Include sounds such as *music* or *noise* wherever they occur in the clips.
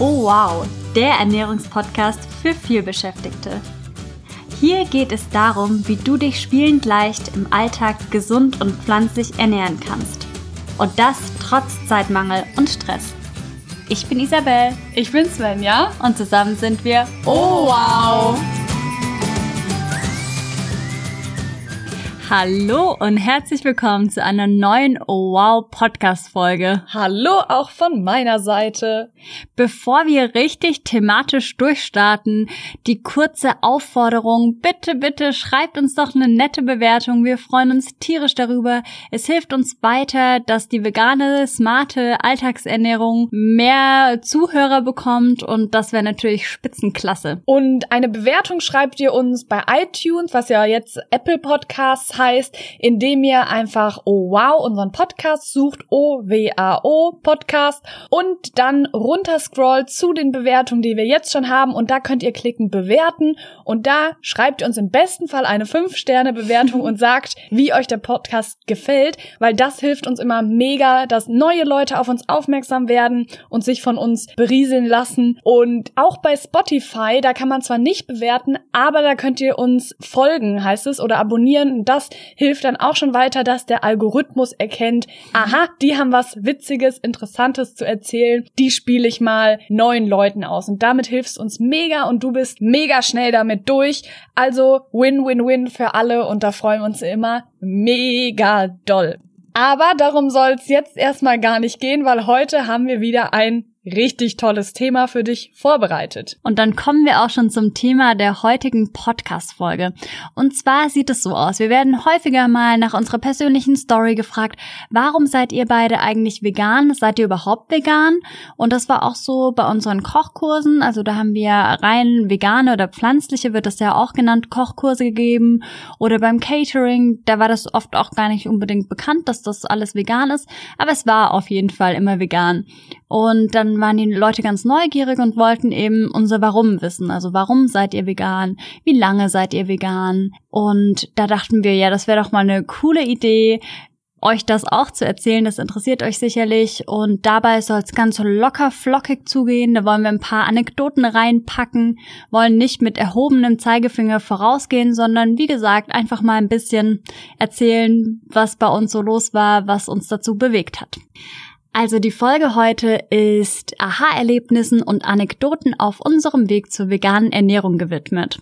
Oh wow, der Ernährungspodcast für vielbeschäftigte. Hier geht es darum, wie du dich spielend leicht im Alltag gesund und pflanzlich ernähren kannst. Und das trotz Zeitmangel und Stress. Ich bin Isabel. Ich bin Svenja. Und zusammen sind wir Oh wow! Hallo und herzlich willkommen zu einer neuen Oh Wow Podcast Folge. Hallo auch von meiner Seite. Bevor wir richtig thematisch durchstarten, die kurze Aufforderung, bitte, bitte schreibt uns doch eine nette Bewertung. Wir freuen uns tierisch darüber. Es hilft uns weiter, dass die vegane, smarte Alltagsernährung mehr Zuhörer bekommt und das wäre natürlich spitzenklasse. Und eine Bewertung schreibt ihr uns bei iTunes, was ja jetzt Apple Podcasts heißt, indem ihr einfach Oh Wow unseren Podcast sucht, O-W-A-O Podcast und dann runterscrollt zu den Bewertungen, die wir jetzt schon haben und da könnt ihr klicken bewerten und da schreibt ihr uns im besten Fall eine 5-Sterne-Bewertung *laughs* und sagt, wie euch der Podcast gefällt, weil das hilft uns immer mega, dass neue Leute auf uns aufmerksam werden und sich von uns berieseln lassen und auch bei Spotify, da kann man zwar nicht bewerten, aber da könnt ihr uns folgen, heißt es, oder abonnieren. Das hilft dann auch schon weiter, dass der Algorithmus erkennt, aha, die haben was Witziges, Interessantes zu erzählen, die spiele ich mal neuen Leuten aus. Und damit hilfst uns mega und du bist mega schnell damit durch. Also Win-Win-Win für alle und da freuen wir uns immer mega doll. Aber darum soll es jetzt erstmal gar nicht gehen, weil heute haben wir wieder ein richtig tolles Thema für dich vorbereitet. Und dann kommen wir auch schon zum Thema der heutigen Podcast-Folge. Und zwar sieht es so aus. Wir werden häufiger mal nach unserer persönlichen Story gefragt, warum seid ihr beide eigentlich vegan? Seid ihr überhaupt vegan? Und das war auch so bei unseren Kochkursen. Also da haben wir rein vegane oder pflanzliche, wird das ja auch genannt, Kochkurse gegeben. Oder beim Catering, da war das oft auch gar nicht unbedingt bekannt, dass das alles vegan ist. Aber es war auf jeden Fall immer vegan. Und dann waren die Leute ganz neugierig und wollten eben unser Warum wissen. Also warum seid ihr vegan? Wie lange seid ihr vegan? Und da dachten wir, ja, das wäre doch mal eine coole Idee, euch das auch zu erzählen. Das interessiert euch sicherlich. Und dabei soll es ganz locker flockig zugehen. Da wollen wir ein paar Anekdoten reinpacken, wollen nicht mit erhobenem Zeigefinger vorausgehen, sondern wie gesagt, einfach mal ein bisschen erzählen, was bei uns so los war, was uns dazu bewegt hat. Also die Folge heute ist Aha-Erlebnissen und Anekdoten auf unserem Weg zur veganen Ernährung gewidmet.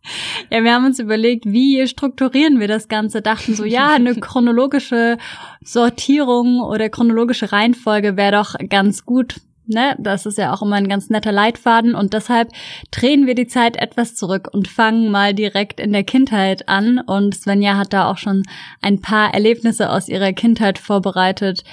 Ja, wir haben uns überlegt, wie strukturieren wir das Ganze, dachten so, ja, eine *laughs* chronologische Sortierung oder chronologische Reihenfolge wäre doch ganz gut. Ne, das ist ja auch immer ein ganz netter Leitfaden und deshalb drehen wir die Zeit etwas zurück und fangen mal direkt in der Kindheit an. Und Svenja hat da auch schon ein paar Erlebnisse aus ihrer Kindheit vorbereitet,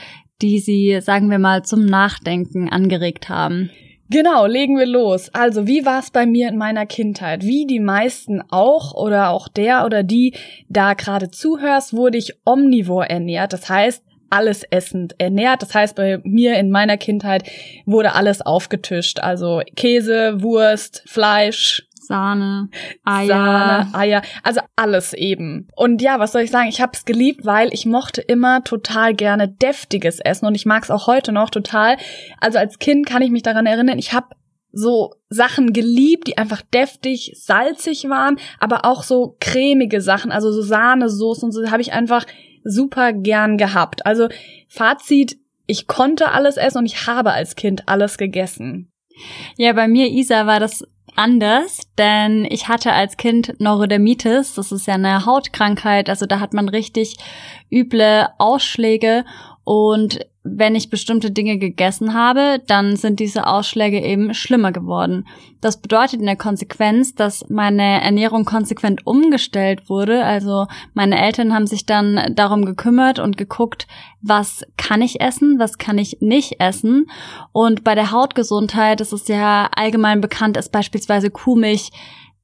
die sie, sagen wir mal, zum Nachdenken angeregt haben. Genau, legen wir los. Also, wie war es bei mir in meiner Kindheit? Wie die meisten auch oder auch der oder die da gerade zuhörst, wurde ich omnivor ernährt. Das heißt, alles essend ernährt. Das heißt, bei mir in meiner Kindheit wurde alles aufgetischt. Also Käse, Wurst, Fleisch, Sahne, Eier. Sahne, Eier, also alles eben. Und ja, was soll ich sagen? Ich habe es geliebt, weil ich mochte immer total gerne deftiges Essen und ich mag es auch heute noch total. Also als Kind kann ich mich daran erinnern, ich habe so Sachen geliebt, die einfach deftig, salzig waren, aber auch so cremige Sachen, also so Sahnesoßen und so habe ich einfach super gern gehabt. Also Fazit, ich konnte alles essen und ich habe als Kind alles gegessen. Ja, bei mir, Isa, war das anders, denn ich hatte als Kind Neurodermitis, das ist ja eine Hautkrankheit, also da hat man richtig üble Ausschläge und wenn ich bestimmte Dinge gegessen habe, dann sind diese Ausschläge eben schlimmer geworden. Das bedeutet in der Konsequenz, dass meine Ernährung konsequent umgestellt wurde. Also meine Eltern haben sich dann darum gekümmert und geguckt, was kann ich essen, was kann ich nicht essen. Und bei der Hautgesundheit, ist ja allgemein bekannt, ist beispielsweise Kuhmilch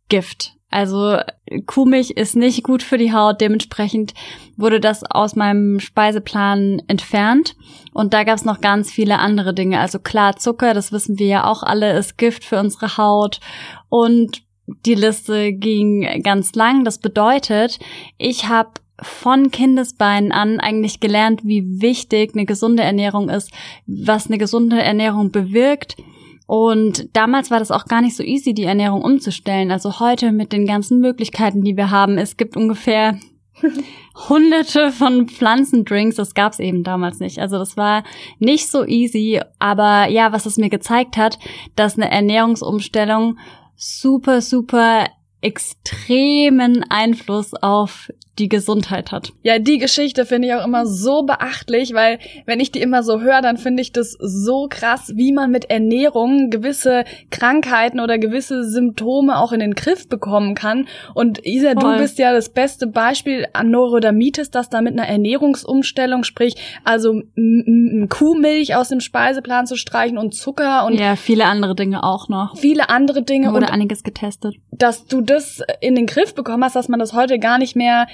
Gift. Also Kuhmilch ist nicht gut für die Haut, dementsprechend wurde das aus meinem Speiseplan entfernt. Und da gab es noch ganz viele andere Dinge. Also klar, Zucker, das wissen wir ja auch alle, ist Gift für unsere Haut. Und die Liste ging ganz lang. Das bedeutet, ich habe von Kindesbeinen an eigentlich gelernt, wie wichtig eine gesunde Ernährung ist, was eine gesunde Ernährung bewirkt Und damals war das auch gar nicht so easy, die Ernährung umzustellen. Also heute mit den ganzen Möglichkeiten, die wir haben, es gibt ungefähr *laughs* hunderte von Pflanzendrinks, das gab's eben damals nicht. Also das war nicht so easy, aber ja, was es mir gezeigt hat, dass eine Ernährungsumstellung super, super extremen Einfluss auf die Gesundheit hat. Ja, die Geschichte finde ich auch immer so beachtlich, weil wenn ich die immer so höre, dann finde ich das so krass, wie man mit Ernährung gewisse Krankheiten oder gewisse Symptome auch in den Griff bekommen kann. Und Isa, Voll. du bist ja das beste Beispiel an Neurodermitis, dass da mit einer Ernährungsumstellung, sprich also Kuhmilch aus dem Speiseplan zu streichen und Zucker und ja, viele andere Dinge auch noch. Viele andere Dinge. Wurde einiges getestet. Dass du das in den Griff bekommen hast, dass man das heute gar nicht mehr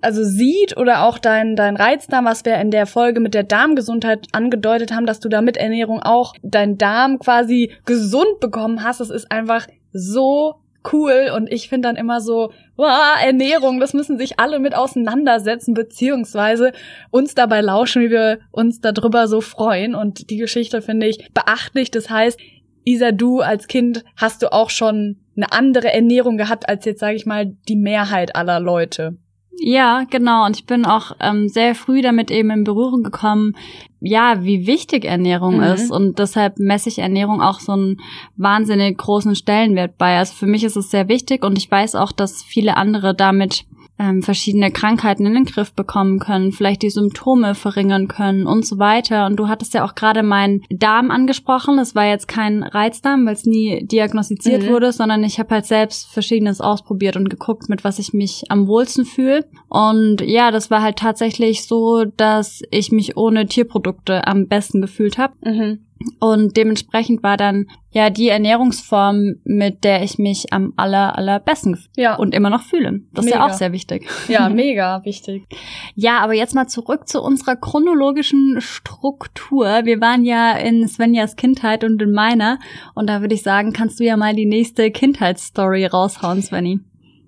also sieht oder auch dein, dein Reizdarm, was wir in der Folge mit der Darmgesundheit angedeutet haben, dass du da mit Ernährung auch dein Darm quasi gesund bekommen hast, das ist einfach so cool und ich finde dann immer so, wow, Ernährung, das müssen sich alle mit auseinandersetzen, beziehungsweise uns dabei lauschen, wie wir uns darüber so freuen. Und die Geschichte finde ich beachtlich, das heißt, Isa, du als Kind hast du auch schon eine andere Ernährung gehabt als jetzt, sage ich mal, die Mehrheit aller Leute. Ja, genau. Und ich bin auch ähm, sehr früh damit eben in Berührung gekommen, ja, wie wichtig Ernährung mhm. ist. Und deshalb messe ich Ernährung auch so einen wahnsinnig großen Stellenwert bei. Also für mich ist es sehr wichtig und ich weiß auch, dass viele andere damit ähm, verschiedene Krankheiten in den Griff bekommen können, vielleicht die Symptome verringern können und so weiter. Und du hattest ja auch gerade meinen Darm angesprochen. Das war jetzt kein Reizdarm, weil es nie diagnostiziert mhm. wurde, sondern ich habe halt selbst Verschiedenes ausprobiert und geguckt, mit was ich mich am wohlsten fühle. Und ja, das war halt tatsächlich so, dass ich mich ohne Tierprodukte am besten gefühlt habe. Mhm. Und dementsprechend war dann ja die Ernährungsform, mit der ich mich am aller, allerbesten ja. und immer noch fühle. Das mega. ist ja auch sehr wichtig. Ja, *laughs* mega wichtig. Ja, aber jetzt mal zurück zu unserer chronologischen Struktur. Wir waren ja in Svenjas Kindheit und in meiner. Und da würde ich sagen, kannst du ja mal die nächste Kindheitsstory raushauen, Svenny.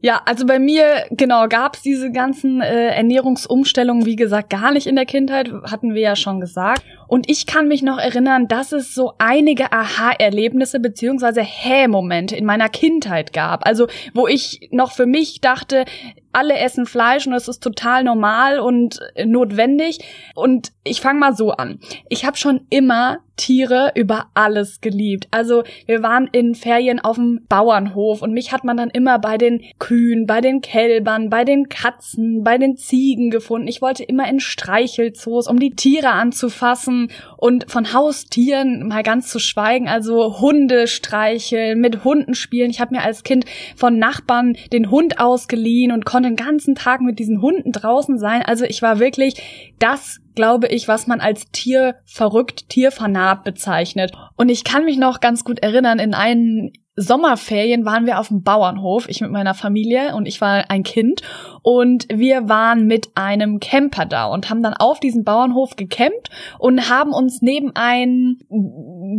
Ja, also bei mir, genau, gab's diese ganzen äh, Ernährungsumstellungen, wie gesagt, gar nicht in der Kindheit, hatten wir ja schon gesagt. Und ich kann mich noch erinnern, dass es so einige Aha-Erlebnisse beziehungsweise Hä-Momente in meiner Kindheit gab. Also, wo ich noch für mich dachte, alle essen Fleisch und es ist total normal und notwendig. Und ich fange mal so an. Ich habe schon immer Tiere über alles geliebt. Also wir waren in Ferien auf dem Bauernhof und mich hat man dann immer bei den Kühen, bei den Kälbern, bei den Katzen, bei den Ziegen gefunden. Ich wollte immer in Streichelzoos, um die Tiere anzufassen und von Haustieren mal ganz zu schweigen. Also Hunde streicheln, mit Hunden spielen. Ich habe mir als Kind von Nachbarn den Hund ausgeliehen und konnte den ganzen Tag mit diesen Hunden draußen sein. Also ich war wirklich das glaube ich, was man als Tier verrückt, Tierfanat bezeichnet. Und ich kann mich noch ganz gut erinnern, in einen Sommerferien waren wir auf dem Bauernhof, ich mit meiner Familie und ich war ein Kind und wir waren mit einem Camper da und haben dann auf diesem Bauernhof gecampt und haben uns neben ein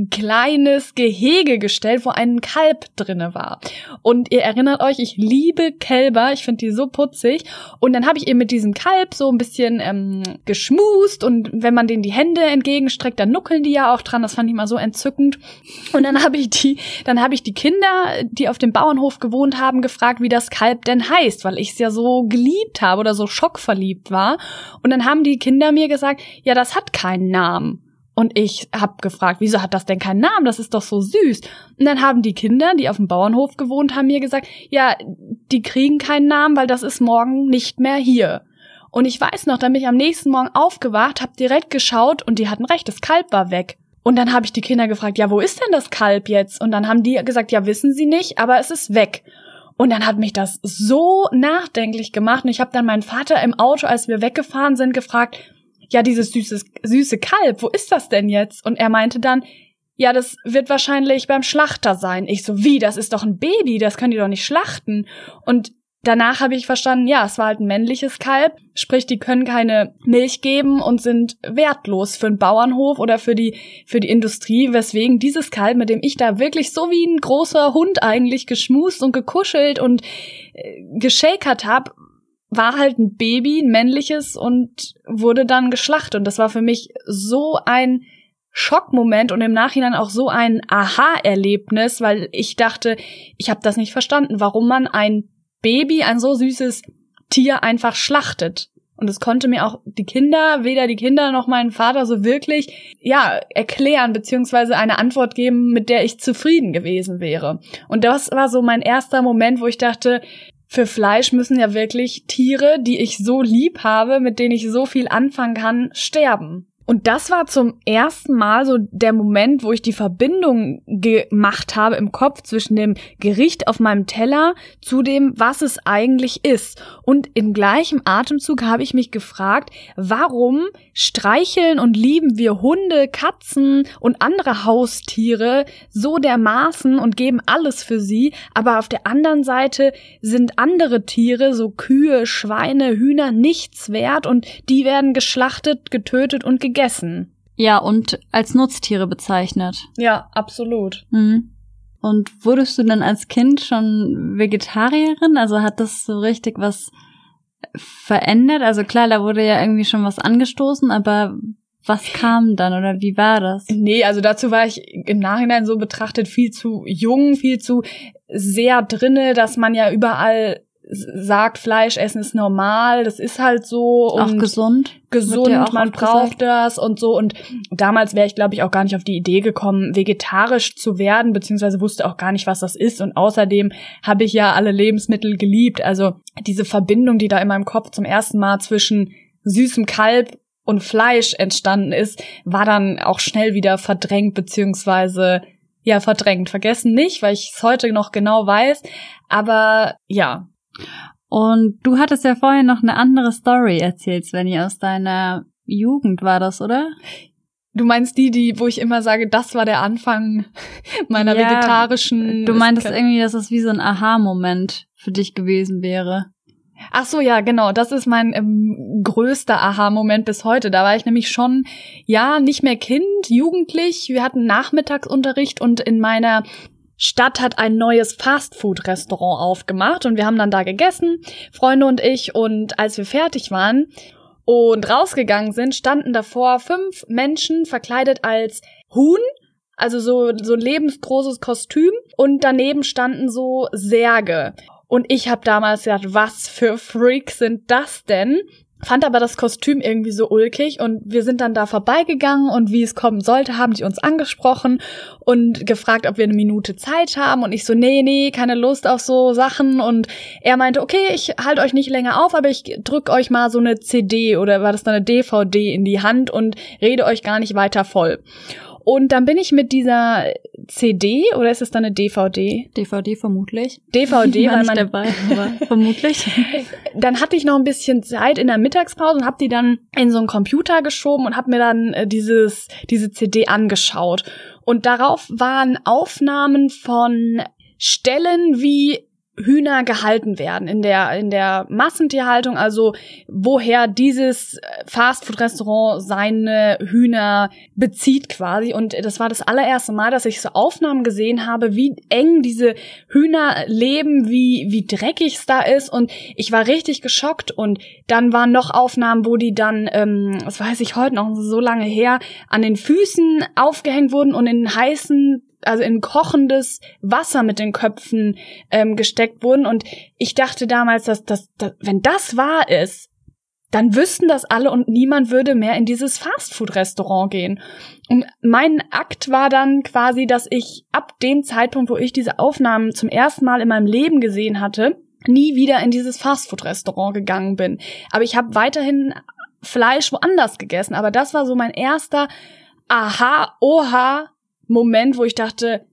kleines Gehege gestellt, wo ein Kalb drinne war. Und ihr erinnert euch, ich liebe Kälber, ich finde die so putzig und dann habe ich eben mit diesem Kalb so ein bisschen ähm, geschmust und wenn man denen die Hände entgegenstreckt, dann nuckeln die ja auch dran, das fand ich mal so entzückend. Und dann habe ich die, dann habe ich die Kinder, die auf dem Bauernhof gewohnt haben, gefragt, wie das Kalb denn heißt, weil ich es ja so geliebt habe oder so schockverliebt war. Und dann haben die Kinder mir gesagt, ja, das hat keinen Namen. Und ich habe gefragt, wieso hat das denn keinen Namen? Das ist doch so süß. Und dann haben die Kinder, die auf dem Bauernhof gewohnt haben, mir gesagt, ja, die kriegen keinen Namen, weil das ist morgen nicht mehr hier. Und ich weiß noch, dann bin ich am nächsten Morgen aufgewacht, habe direkt geschaut und die hatten recht, das Kalb war weg. Und dann habe ich die Kinder gefragt, ja, wo ist denn das Kalb jetzt? Und dann haben die gesagt, ja, wissen sie nicht, aber es ist weg. Und dann hat mich das so nachdenklich gemacht. Und ich habe dann meinen Vater im Auto, als wir weggefahren sind, gefragt, ja, dieses süße, süße Kalb, wo ist das denn jetzt? Und er meinte dann, ja, das wird wahrscheinlich beim Schlachter sein. Ich so, wie, das ist doch ein Baby, das können die doch nicht schlachten. Und Danach habe ich verstanden, ja, es war halt ein männliches Kalb, sprich, die können keine Milch geben und sind wertlos für einen Bauernhof oder für die, für die Industrie, weswegen dieses Kalb, mit dem ich da wirklich so wie ein großer Hund eigentlich geschmust und gekuschelt und äh, geschakert habe, war halt ein Baby, ein männliches und wurde dann geschlachtet. Und das war für mich so ein Schockmoment und im Nachhinein auch so ein Aha-Erlebnis, weil ich dachte, ich habe das nicht verstanden, warum man ein Baby, ein so süßes Tier einfach schlachtet. Und es konnte mir auch die Kinder, weder die Kinder noch mein Vater so wirklich, ja, erklären, beziehungsweise eine Antwort geben, mit der ich zufrieden gewesen wäre. Und das war so mein erster Moment, wo ich dachte, für Fleisch müssen ja wirklich Tiere, die ich so lieb habe, mit denen ich so viel anfangen kann, sterben. Und das war zum ersten Mal so der Moment, wo ich die Verbindung gemacht habe im Kopf zwischen dem Gericht auf meinem Teller zu dem, was es eigentlich ist. Und im gleichen Atemzug habe ich mich gefragt, warum streicheln und lieben wir Hunde, Katzen und andere Haustiere so dermaßen und geben alles für sie, aber auf der anderen Seite sind andere Tiere, so Kühe, Schweine, Hühner, nichts wert und die werden geschlachtet, getötet und gegessen gegessen. Ja, und als Nutztiere bezeichnet. Ja, absolut. Mhm. Und wurdest du dann als Kind schon Vegetarierin? Also hat das so richtig was verändert? Also klar, da wurde ja irgendwie schon was angestoßen, aber was kam dann oder wie war das? Nee, also dazu war ich im Nachhinein so betrachtet viel zu jung, viel zu sehr drinne, dass man ja überall sagt, Fleisch essen ist normal, das ist halt so. Und auch gesund. Gesund, auch man braucht gesagt. das und so. Und damals wäre ich, glaube ich, auch gar nicht auf die Idee gekommen, vegetarisch zu werden, beziehungsweise wusste auch gar nicht, was das ist. Und außerdem habe ich ja alle Lebensmittel geliebt. Also diese Verbindung, die da in meinem Kopf zum ersten Mal zwischen süßem Kalb und Fleisch entstanden ist, war dann auch schnell wieder verdrängt, beziehungsweise ja, verdrängt. Vergessen nicht, weil ich es heute noch genau weiß. Aber ja, und du hattest ja vorhin noch eine andere Story erzählt, Svenny, aus deiner Jugend war das, oder? Du meinst die, die, wo ich immer sage, das war der Anfang meiner ja, vegetarischen. Du meintest irgendwie, dass es wie so ein Aha-Moment für dich gewesen wäre. Ach so, ja, genau. Das ist mein ähm, größter Aha-Moment bis heute. Da war ich nämlich schon, ja, nicht mehr Kind, jugendlich. Wir hatten Nachmittagsunterricht und in meiner Stadt hat ein neues Fastfood-Restaurant aufgemacht und wir haben dann da gegessen, Freunde und ich. Und als wir fertig waren und rausgegangen sind, standen davor fünf Menschen verkleidet als Huhn. Also so, so lebensgroßes Kostüm und daneben standen so Särge. Und ich habe damals gedacht, was für Freaks sind das denn? Fand aber das Kostüm irgendwie so ulkig und wir sind dann da vorbeigegangen und wie es kommen sollte, haben die uns angesprochen und gefragt, ob wir eine Minute Zeit haben und ich so, nee, nee, keine Lust auf so Sachen und er meinte, okay, ich halte euch nicht länger auf, aber ich drück euch mal so eine CD oder war das dann eine DVD in die Hand und rede euch gar nicht weiter voll. Und dann bin ich mit dieser CD oder ist es dann eine DVD? DVD vermutlich. DVD, *laughs* war weil man dabei, aber vermutlich. *laughs* Dann hatte ich noch ein bisschen Zeit in der Mittagspause und habe die dann in so einen Computer geschoben und habe mir dann äh, dieses diese CD angeschaut. Und darauf waren Aufnahmen von Stellen, wie Hühner gehalten werden in der in der Massentierhaltung, also woher dieses Fastfood-Restaurant seine Hühner bezieht quasi. Und das war das allererste Mal, dass ich so Aufnahmen gesehen habe, wie eng diese Hühner leben, wie wie dreckig es da ist. Und ich war richtig geschockt. Und dann waren noch Aufnahmen, wo die dann, ähm, das weiß ich heute noch so lange her, an den Füßen aufgehängt wurden und in heißen also in kochendes Wasser mit den Köpfen ähm, gesteckt wurden. Und ich dachte damals, dass, dass, dass wenn das wahr ist, dann wüssten das alle und niemand würde mehr in dieses Fastfood-Restaurant gehen. Und mein Akt war dann quasi, dass ich ab dem Zeitpunkt, wo ich diese Aufnahmen zum ersten Mal in meinem Leben gesehen hatte, nie wieder in dieses Fastfood-Restaurant gegangen bin. Aber ich habe weiterhin Fleisch woanders gegessen. Aber das war so mein erster Aha, Oha, Moment, wo ich dachte,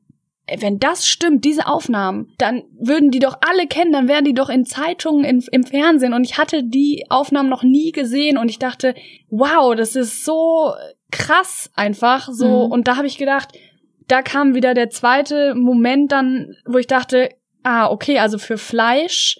wenn das stimmt, diese Aufnahmen, dann würden die doch alle kennen, dann wären die doch in Zeitungen, in, im Fernsehen. Und ich hatte die Aufnahmen noch nie gesehen und ich dachte, wow, das ist so krass einfach. So, mhm. und da habe ich gedacht, da kam wieder der zweite Moment dann, wo ich dachte, ah, okay, also für Fleisch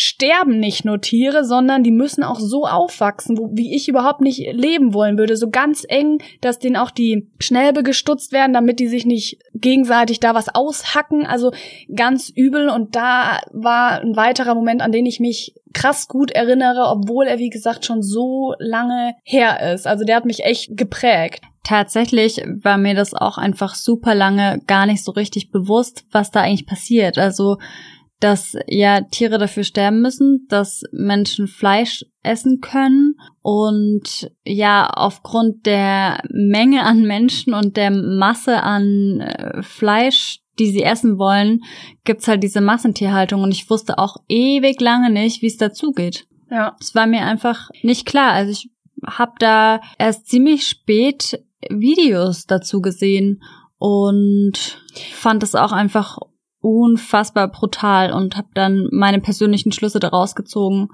sterben nicht nur Tiere, sondern die müssen auch so aufwachsen, wo, wie ich überhaupt nicht leben wollen würde. So ganz eng, dass denen auch die Schnäbe gestutzt werden, damit die sich nicht gegenseitig da was aushacken. Also ganz übel. Und da war ein weiterer Moment, an den ich mich krass gut erinnere, obwohl er, wie gesagt, schon so lange her ist. Also der hat mich echt geprägt. Tatsächlich war mir das auch einfach super lange gar nicht so richtig bewusst, was da eigentlich passiert. Also, dass ja Tiere dafür sterben müssen, dass Menschen Fleisch essen können und ja, aufgrund der Menge an Menschen und der Masse an äh, Fleisch, die sie essen wollen, gibt's halt diese Massentierhaltung und ich wusste auch ewig lange nicht, wie es dazugeht. Ja. Es war mir einfach nicht klar. Also ich habe da erst ziemlich spät Videos dazu gesehen und fand es auch einfach unfassbar brutal und habe dann meine persönlichen Schlüsse daraus gezogen.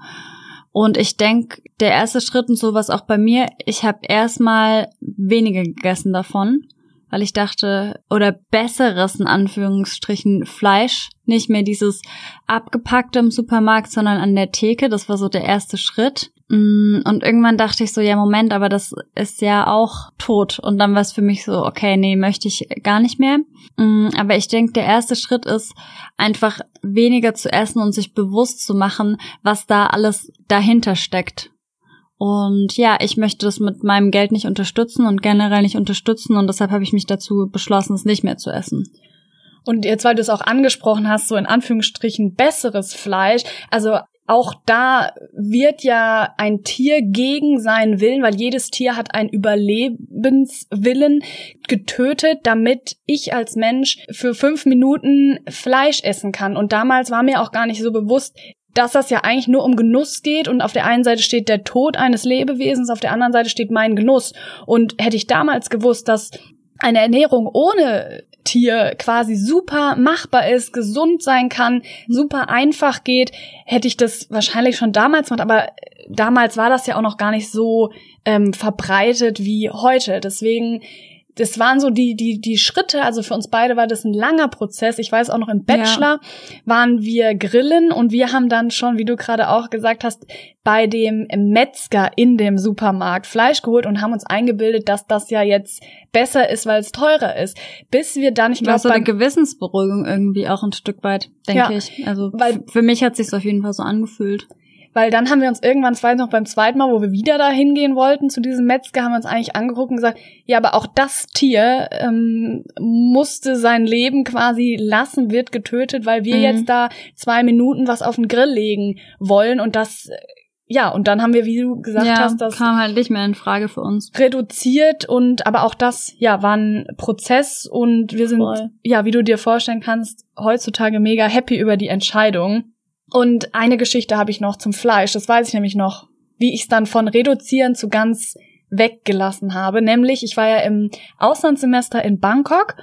Und ich denke, der erste Schritt und sowas auch bei mir, ich habe erstmal weniger gegessen davon weil ich dachte, oder besseres in Anführungsstrichen Fleisch, nicht mehr dieses abgepackte im Supermarkt, sondern an der Theke. Das war so der erste Schritt. Mm, und irgendwann dachte ich so, ja, Moment, aber das ist ja auch tot. Und dann war es für mich so, okay, nee, möchte ich gar nicht mehr. Mm, aber ich denke, der erste Schritt ist einfach weniger zu essen und sich bewusst zu machen, was da alles dahinter steckt. Und ja, ich möchte das mit meinem Geld nicht unterstützen und generell nicht unterstützen und deshalb habe ich mich dazu beschlossen, es nicht mehr zu essen. Und jetzt, weil du es auch angesprochen hast, so in Anführungsstrichen besseres Fleisch, also auch da wird ja ein Tier gegen seinen Willen, weil jedes Tier hat einen Überlebenswillen getötet, damit ich als Mensch für fünf Minuten Fleisch essen kann. Und damals war mir auch gar nicht so bewusst, dass das ja eigentlich nur um Genuss geht und auf der einen Seite steht der Tod eines Lebewesens, auf der anderen Seite steht mein Genuss. Und hätte ich damals gewusst, dass eine Ernährung ohne Tier quasi super machbar ist, gesund sein kann, super einfach geht, hätte ich das wahrscheinlich schon damals gemacht, aber damals war das ja auch noch gar nicht so ähm, verbreitet wie heute. Deswegen das waren so die, die, die Schritte, also für uns beide war das ein langer Prozess. Ich weiß auch noch im Bachelor ja. waren wir grillen und wir haben dann schon, wie du gerade auch gesagt hast, bei dem Metzger in dem Supermarkt Fleisch geholt und haben uns eingebildet, dass das ja jetzt besser ist, weil es teurer ist. Bis wir dann, ich glaube, so eine Gewissensberuhigung irgendwie auch ein Stück weit, denke ja, ich. Also weil, für mich hat sich auf jeden Fall so angefühlt. Weil dann haben wir uns irgendwann, das weiß noch beim zweiten Mal, wo wir wieder da hingehen wollten zu diesem Metzger, haben wir uns eigentlich angeguckt und gesagt, ja, aber auch das Tier ähm, musste sein Leben quasi lassen, wird getötet, weil wir mhm. jetzt da zwei Minuten was auf den Grill legen wollen und das ja, und dann haben wir, wie du gesagt ja, hast, das kam halt nicht mehr in Frage für uns. Reduziert und aber auch das, ja, war ein Prozess und wir sind, Voll. ja, wie du dir vorstellen kannst, heutzutage mega happy über die Entscheidung. Und eine Geschichte habe ich noch zum Fleisch, das weiß ich nämlich noch, wie ich es dann von reduzieren zu ganz weggelassen habe. Nämlich, ich war ja im Auslandssemester in Bangkok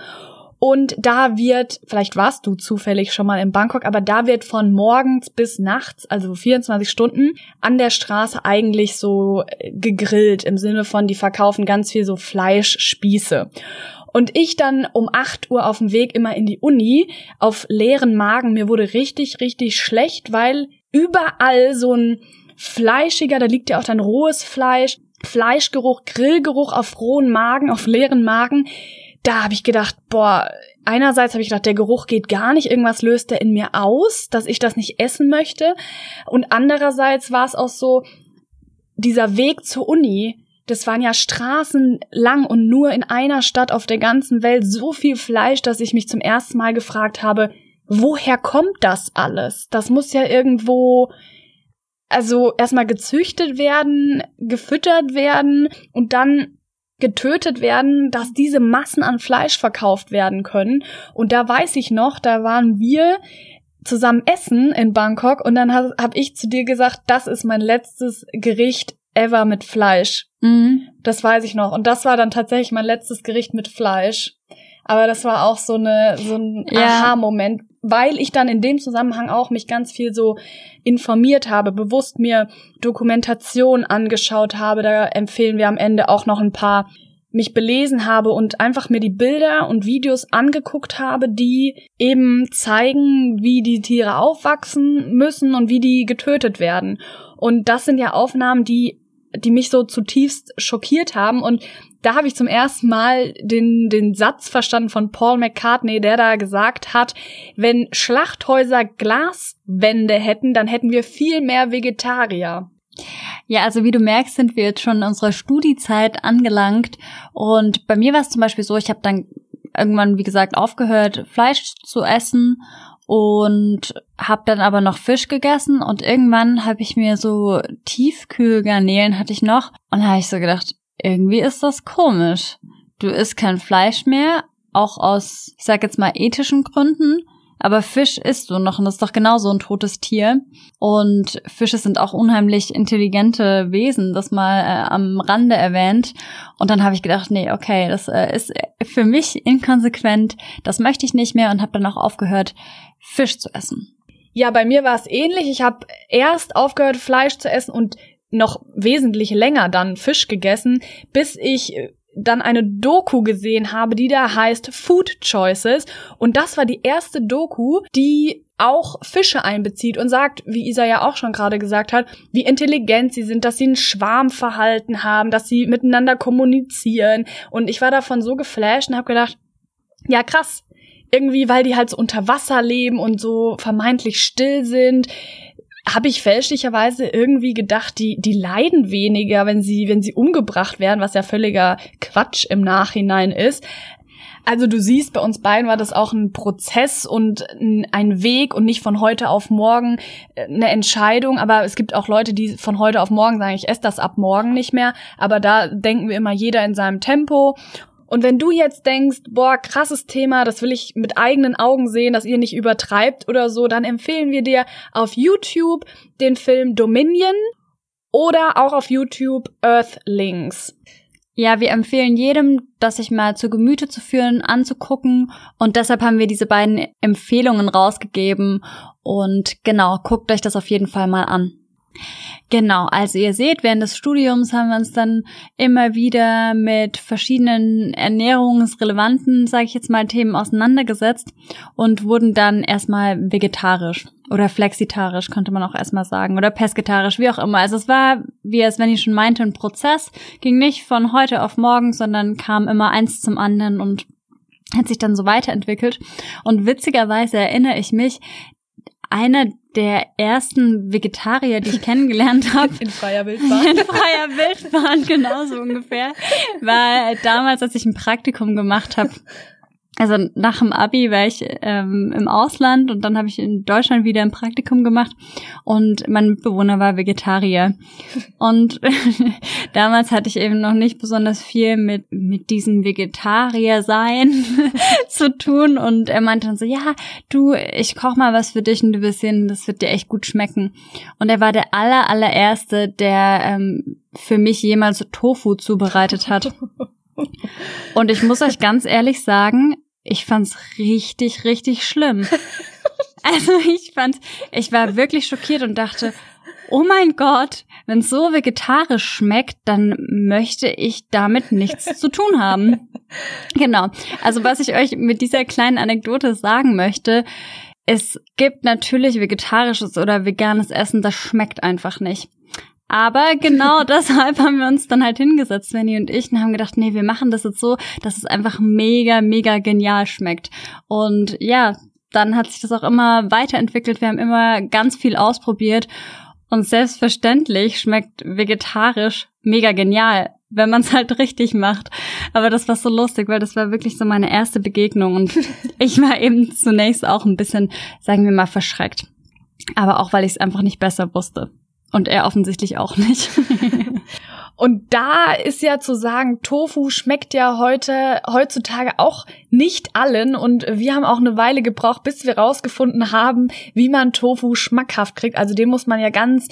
und da wird, vielleicht warst du zufällig schon mal in Bangkok, aber da wird von morgens bis nachts, also 24 Stunden, an der Straße eigentlich so äh, gegrillt im Sinne von, die verkaufen ganz viel so Fleischspieße. Und ich dann um 8 Uhr auf dem Weg immer in die Uni auf leeren Magen. Mir wurde richtig, richtig schlecht, weil überall so ein fleischiger, da liegt ja auch dann rohes Fleisch, Fleischgeruch, Grillgeruch auf rohen Magen, auf leeren Magen. Da habe ich gedacht, boah, einerseits habe ich gedacht, der Geruch geht gar nicht, irgendwas löst er in mir aus, dass ich das nicht essen möchte. Und andererseits war es auch so, dieser Weg zur Uni, das waren ja Straßen lang und nur in einer Stadt auf der ganzen Welt so viel Fleisch, dass ich mich zum ersten Mal gefragt habe, woher kommt das alles? Das muss ja irgendwo, also erstmal gezüchtet werden, gefüttert werden und dann getötet werden, dass diese Massen an Fleisch verkauft werden können. Und da weiß ich noch, da waren wir zusammen essen in Bangkok und dann habe hab ich zu dir gesagt, das ist mein letztes Gericht ever mit Fleisch. Mhm. Das weiß ich noch. Und das war dann tatsächlich mein letztes Gericht mit Fleisch. Aber das war auch so eine so ein ja. Aha-Moment, weil ich dann in dem Zusammenhang auch mich ganz viel so informiert habe, bewusst mir Dokumentation angeschaut habe. Da empfehlen wir am Ende auch noch ein paar mich belesen habe und einfach mir die Bilder und Videos angeguckt habe, die eben zeigen, wie die Tiere aufwachsen müssen und wie die getötet werden. Und das sind ja Aufnahmen, die die mich so zutiefst schockiert haben und da habe ich zum ersten Mal den, den Satz verstanden von Paul McCartney, der da gesagt hat, wenn Schlachthäuser Glaswände hätten, dann hätten wir viel mehr Vegetarier. Ja, also wie du merkst, sind wir jetzt schon in unserer Studiezeit angelangt. Und bei mir war es zum Beispiel so, ich habe dann irgendwann, wie gesagt, aufgehört, Fleisch zu essen und habe dann aber noch Fisch gegessen und irgendwann habe ich mir so Tiefkühlgarnelen hatte ich noch und habe ich so gedacht, irgendwie ist das komisch. Du isst kein Fleisch mehr, auch aus, ich sag jetzt mal ethischen Gründen aber Fisch isst du noch und das ist doch genauso ein totes Tier. Und Fische sind auch unheimlich intelligente Wesen, das mal äh, am Rande erwähnt. Und dann habe ich gedacht, nee, okay, das äh, ist für mich inkonsequent, das möchte ich nicht mehr und habe dann auch aufgehört, Fisch zu essen. Ja, bei mir war es ähnlich. Ich habe erst aufgehört, Fleisch zu essen und noch wesentlich länger dann Fisch gegessen, bis ich dann eine Doku gesehen habe, die da heißt Food Choices. Und das war die erste Doku, die auch Fische einbezieht und sagt, wie Isa ja auch schon gerade gesagt hat, wie intelligent sie sind, dass sie ein Schwarmverhalten haben, dass sie miteinander kommunizieren. Und ich war davon so geflasht und habe gedacht, ja krass, irgendwie, weil die halt so unter Wasser leben und so vermeintlich still sind, habe ich fälschlicherweise irgendwie gedacht, die, die leiden weniger, wenn sie, wenn sie umgebracht werden, was ja völliger Quatsch im Nachhinein ist. Also du siehst, bei uns beiden war das auch ein Prozess und ein Weg und nicht von heute auf morgen äh, eine Entscheidung. Aber es gibt auch Leute, die von heute auf morgen sagen, ich esse das ab morgen nicht mehr. Aber da denken wir immer jeder in seinem Tempo. Und wenn du jetzt denkst, boah, krasses Thema, das will ich mit eigenen Augen sehen, dass ihr nicht übertreibt oder so, dann empfehlen wir dir auf YouTube den Film Dominion oder auch auf YouTube Earthlings. Ja, wir empfehlen jedem, das sich mal zu Gemüte zu führen, anzugucken. Und deshalb haben wir diese beiden Empfehlungen rausgegeben. Und genau, guckt euch das auf jeden Fall mal an. Genau, also ihr seht, während des Studiums haben wir uns dann immer wieder mit verschiedenen ernährungsrelevanten, sage ich jetzt mal, Themen auseinandergesetzt und wurden dann erstmal vegetarisch oder flexitarisch, könnte man auch erstmal sagen, oder pesketarisch, wie auch immer. Also es war, wie es Svenny schon meinte, ein Prozess, ging nicht von heute auf morgen, sondern kam immer eins zum anderen und hat sich dann so weiterentwickelt. Und witzigerweise erinnere ich mich, eine der ersten Vegetarier, die ich kennengelernt habe. *laughs* In freier *laughs* Wildbahn. In freier Wildbahn, genauso ungefähr. War damals, als ich ein Praktikum gemacht habe also nach dem Abi war ich ähm, im Ausland und dann habe ich in Deutschland wieder ein Praktikum gemacht und mein Mitbewohner war Vegetarier. *laughs* Und *laughs* damals hatte ich eben noch nicht besonders viel mit, mit diesem Vegetarier sein *laughs* zu tun und er meinte dann so, ja, du, ich koch mal was für dich und du wirst sehen, das wird dir echt gut schmecken. Und er war der aller, allererste, der ähm, für mich jemals Tofu zubereitet hat. Und ich muss euch ganz ehrlich sagen, ich fand's richtig, richtig schlimm. *laughs* Also ich fand, ich war wirklich schockiert und dachte, oh mein Gott, wenn es so vegetarisch schmeckt, dann möchte ich damit nichts zu tun haben. *laughs* Genau. Also was ich euch mit dieser kleinen Anekdote sagen möchte, es gibt natürlich vegetarisches oder veganes Essen, das schmeckt einfach nicht. Aber genau *laughs* deshalb haben wir uns dann halt hingesetzt, Svenny und ich, und haben gedacht, nee, wir machen das jetzt so, dass es einfach mega, mega genial schmeckt. Und ja, dann hat sich das auch immer weiterentwickelt. Wir haben immer ganz viel ausprobiert. Und selbstverständlich schmeckt vegetarisch mega genial, wenn man es halt richtig macht. Aber das war so lustig, weil das war wirklich so meine erste Begegnung. Und *laughs* ich war eben zunächst auch ein bisschen, sagen wir mal, verschreckt. Aber auch, weil ich es einfach nicht besser wusste. Und er offensichtlich auch nicht. *laughs* Und da ist ja zu sagen, Tofu schmeckt ja heute, heutzutage auch nicht allen. Und wir haben auch eine Weile gebraucht, bis wir rausgefunden haben, wie man Tofu schmackhaft kriegt. Also den muss man ja ganz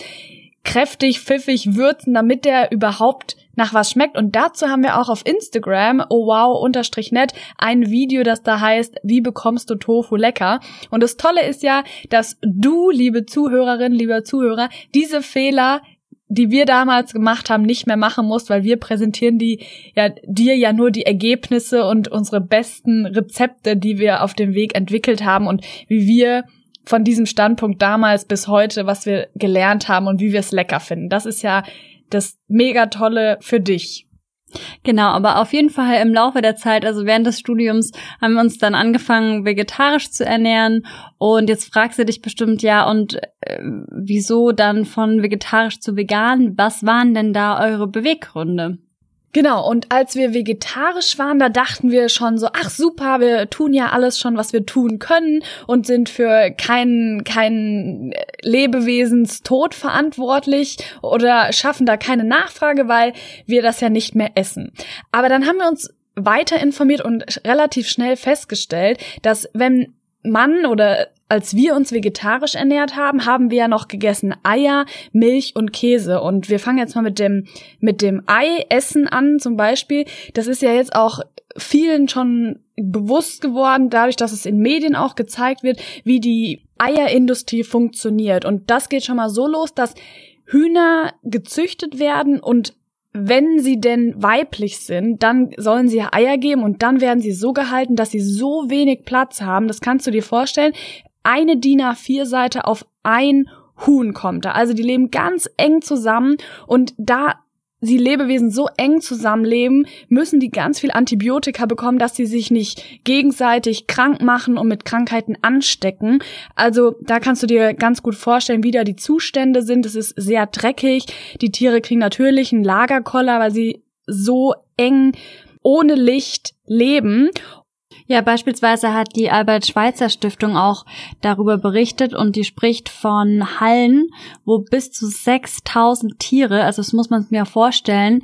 kräftig, pfiffig würzen, damit der überhaupt nach was schmeckt. Und dazu haben wir auch auf Instagram, oh wow, unterstrich net, ein Video, das da heißt, wie bekommst du Tofu lecker? Und das Tolle ist ja, dass du, liebe Zuhörerin, lieber Zuhörer, diese Fehler die wir damals gemacht haben, nicht mehr machen musst, weil wir präsentieren die ja dir ja nur die Ergebnisse und unsere besten Rezepte, die wir auf dem Weg entwickelt haben und wie wir von diesem Standpunkt damals bis heute, was wir gelernt haben und wie wir es lecker finden. Das ist ja das mega tolle für dich. Genau, aber auf jeden Fall im Laufe der Zeit, also während des Studiums, haben wir uns dann angefangen, vegetarisch zu ernähren. Und jetzt fragst du dich bestimmt, ja, und äh, wieso dann von vegetarisch zu vegan? Was waren denn da eure Beweggründe? Genau, und als wir vegetarisch waren, da dachten wir schon so, ach super, wir tun ja alles schon, was wir tun können und sind für keinen keinen Lebewesens-Tod verantwortlich oder schaffen da keine Nachfrage, weil wir das ja nicht mehr essen. Aber dann haben wir uns weiter informiert und relativ schnell festgestellt, dass wenn Mann oder als wir uns vegetarisch ernährt haben, haben wir ja noch gegessen Eier, Milch und Käse. Und wir fangen jetzt mal mit dem, mit dem Ei-Essen an zum Beispiel. Das ist ja jetzt auch vielen schon bewusst geworden, dadurch, dass es in Medien auch gezeigt wird, wie die Eierindustrie funktioniert. Und das geht schon mal so los, dass Hühner gezüchtet werden und wenn sie denn weiblich sind, dann sollen sie Eier geben und dann werden sie so gehalten, dass sie so wenig Platz haben. Das kannst du dir vorstellen. Eine DIN A4-Seite auf ein Huhn kommt da. Also die leben ganz eng zusammen und da sie Lebewesen so eng zusammenleben, müssen die ganz viel Antibiotika bekommen, dass sie sich nicht gegenseitig krank machen und mit Krankheiten anstecken. Also da kannst du dir ganz gut vorstellen, wie da die Zustände sind. Es ist sehr dreckig. Die Tiere kriegen natürlich einen Lagerkoller, weil sie so eng ohne Licht leben. Ja, beispielsweise hat die Albert-Schweitzer-Stiftung auch darüber berichtet und die spricht von Hallen, wo bis zu 6000 Tiere, also das muss man mir vorstellen,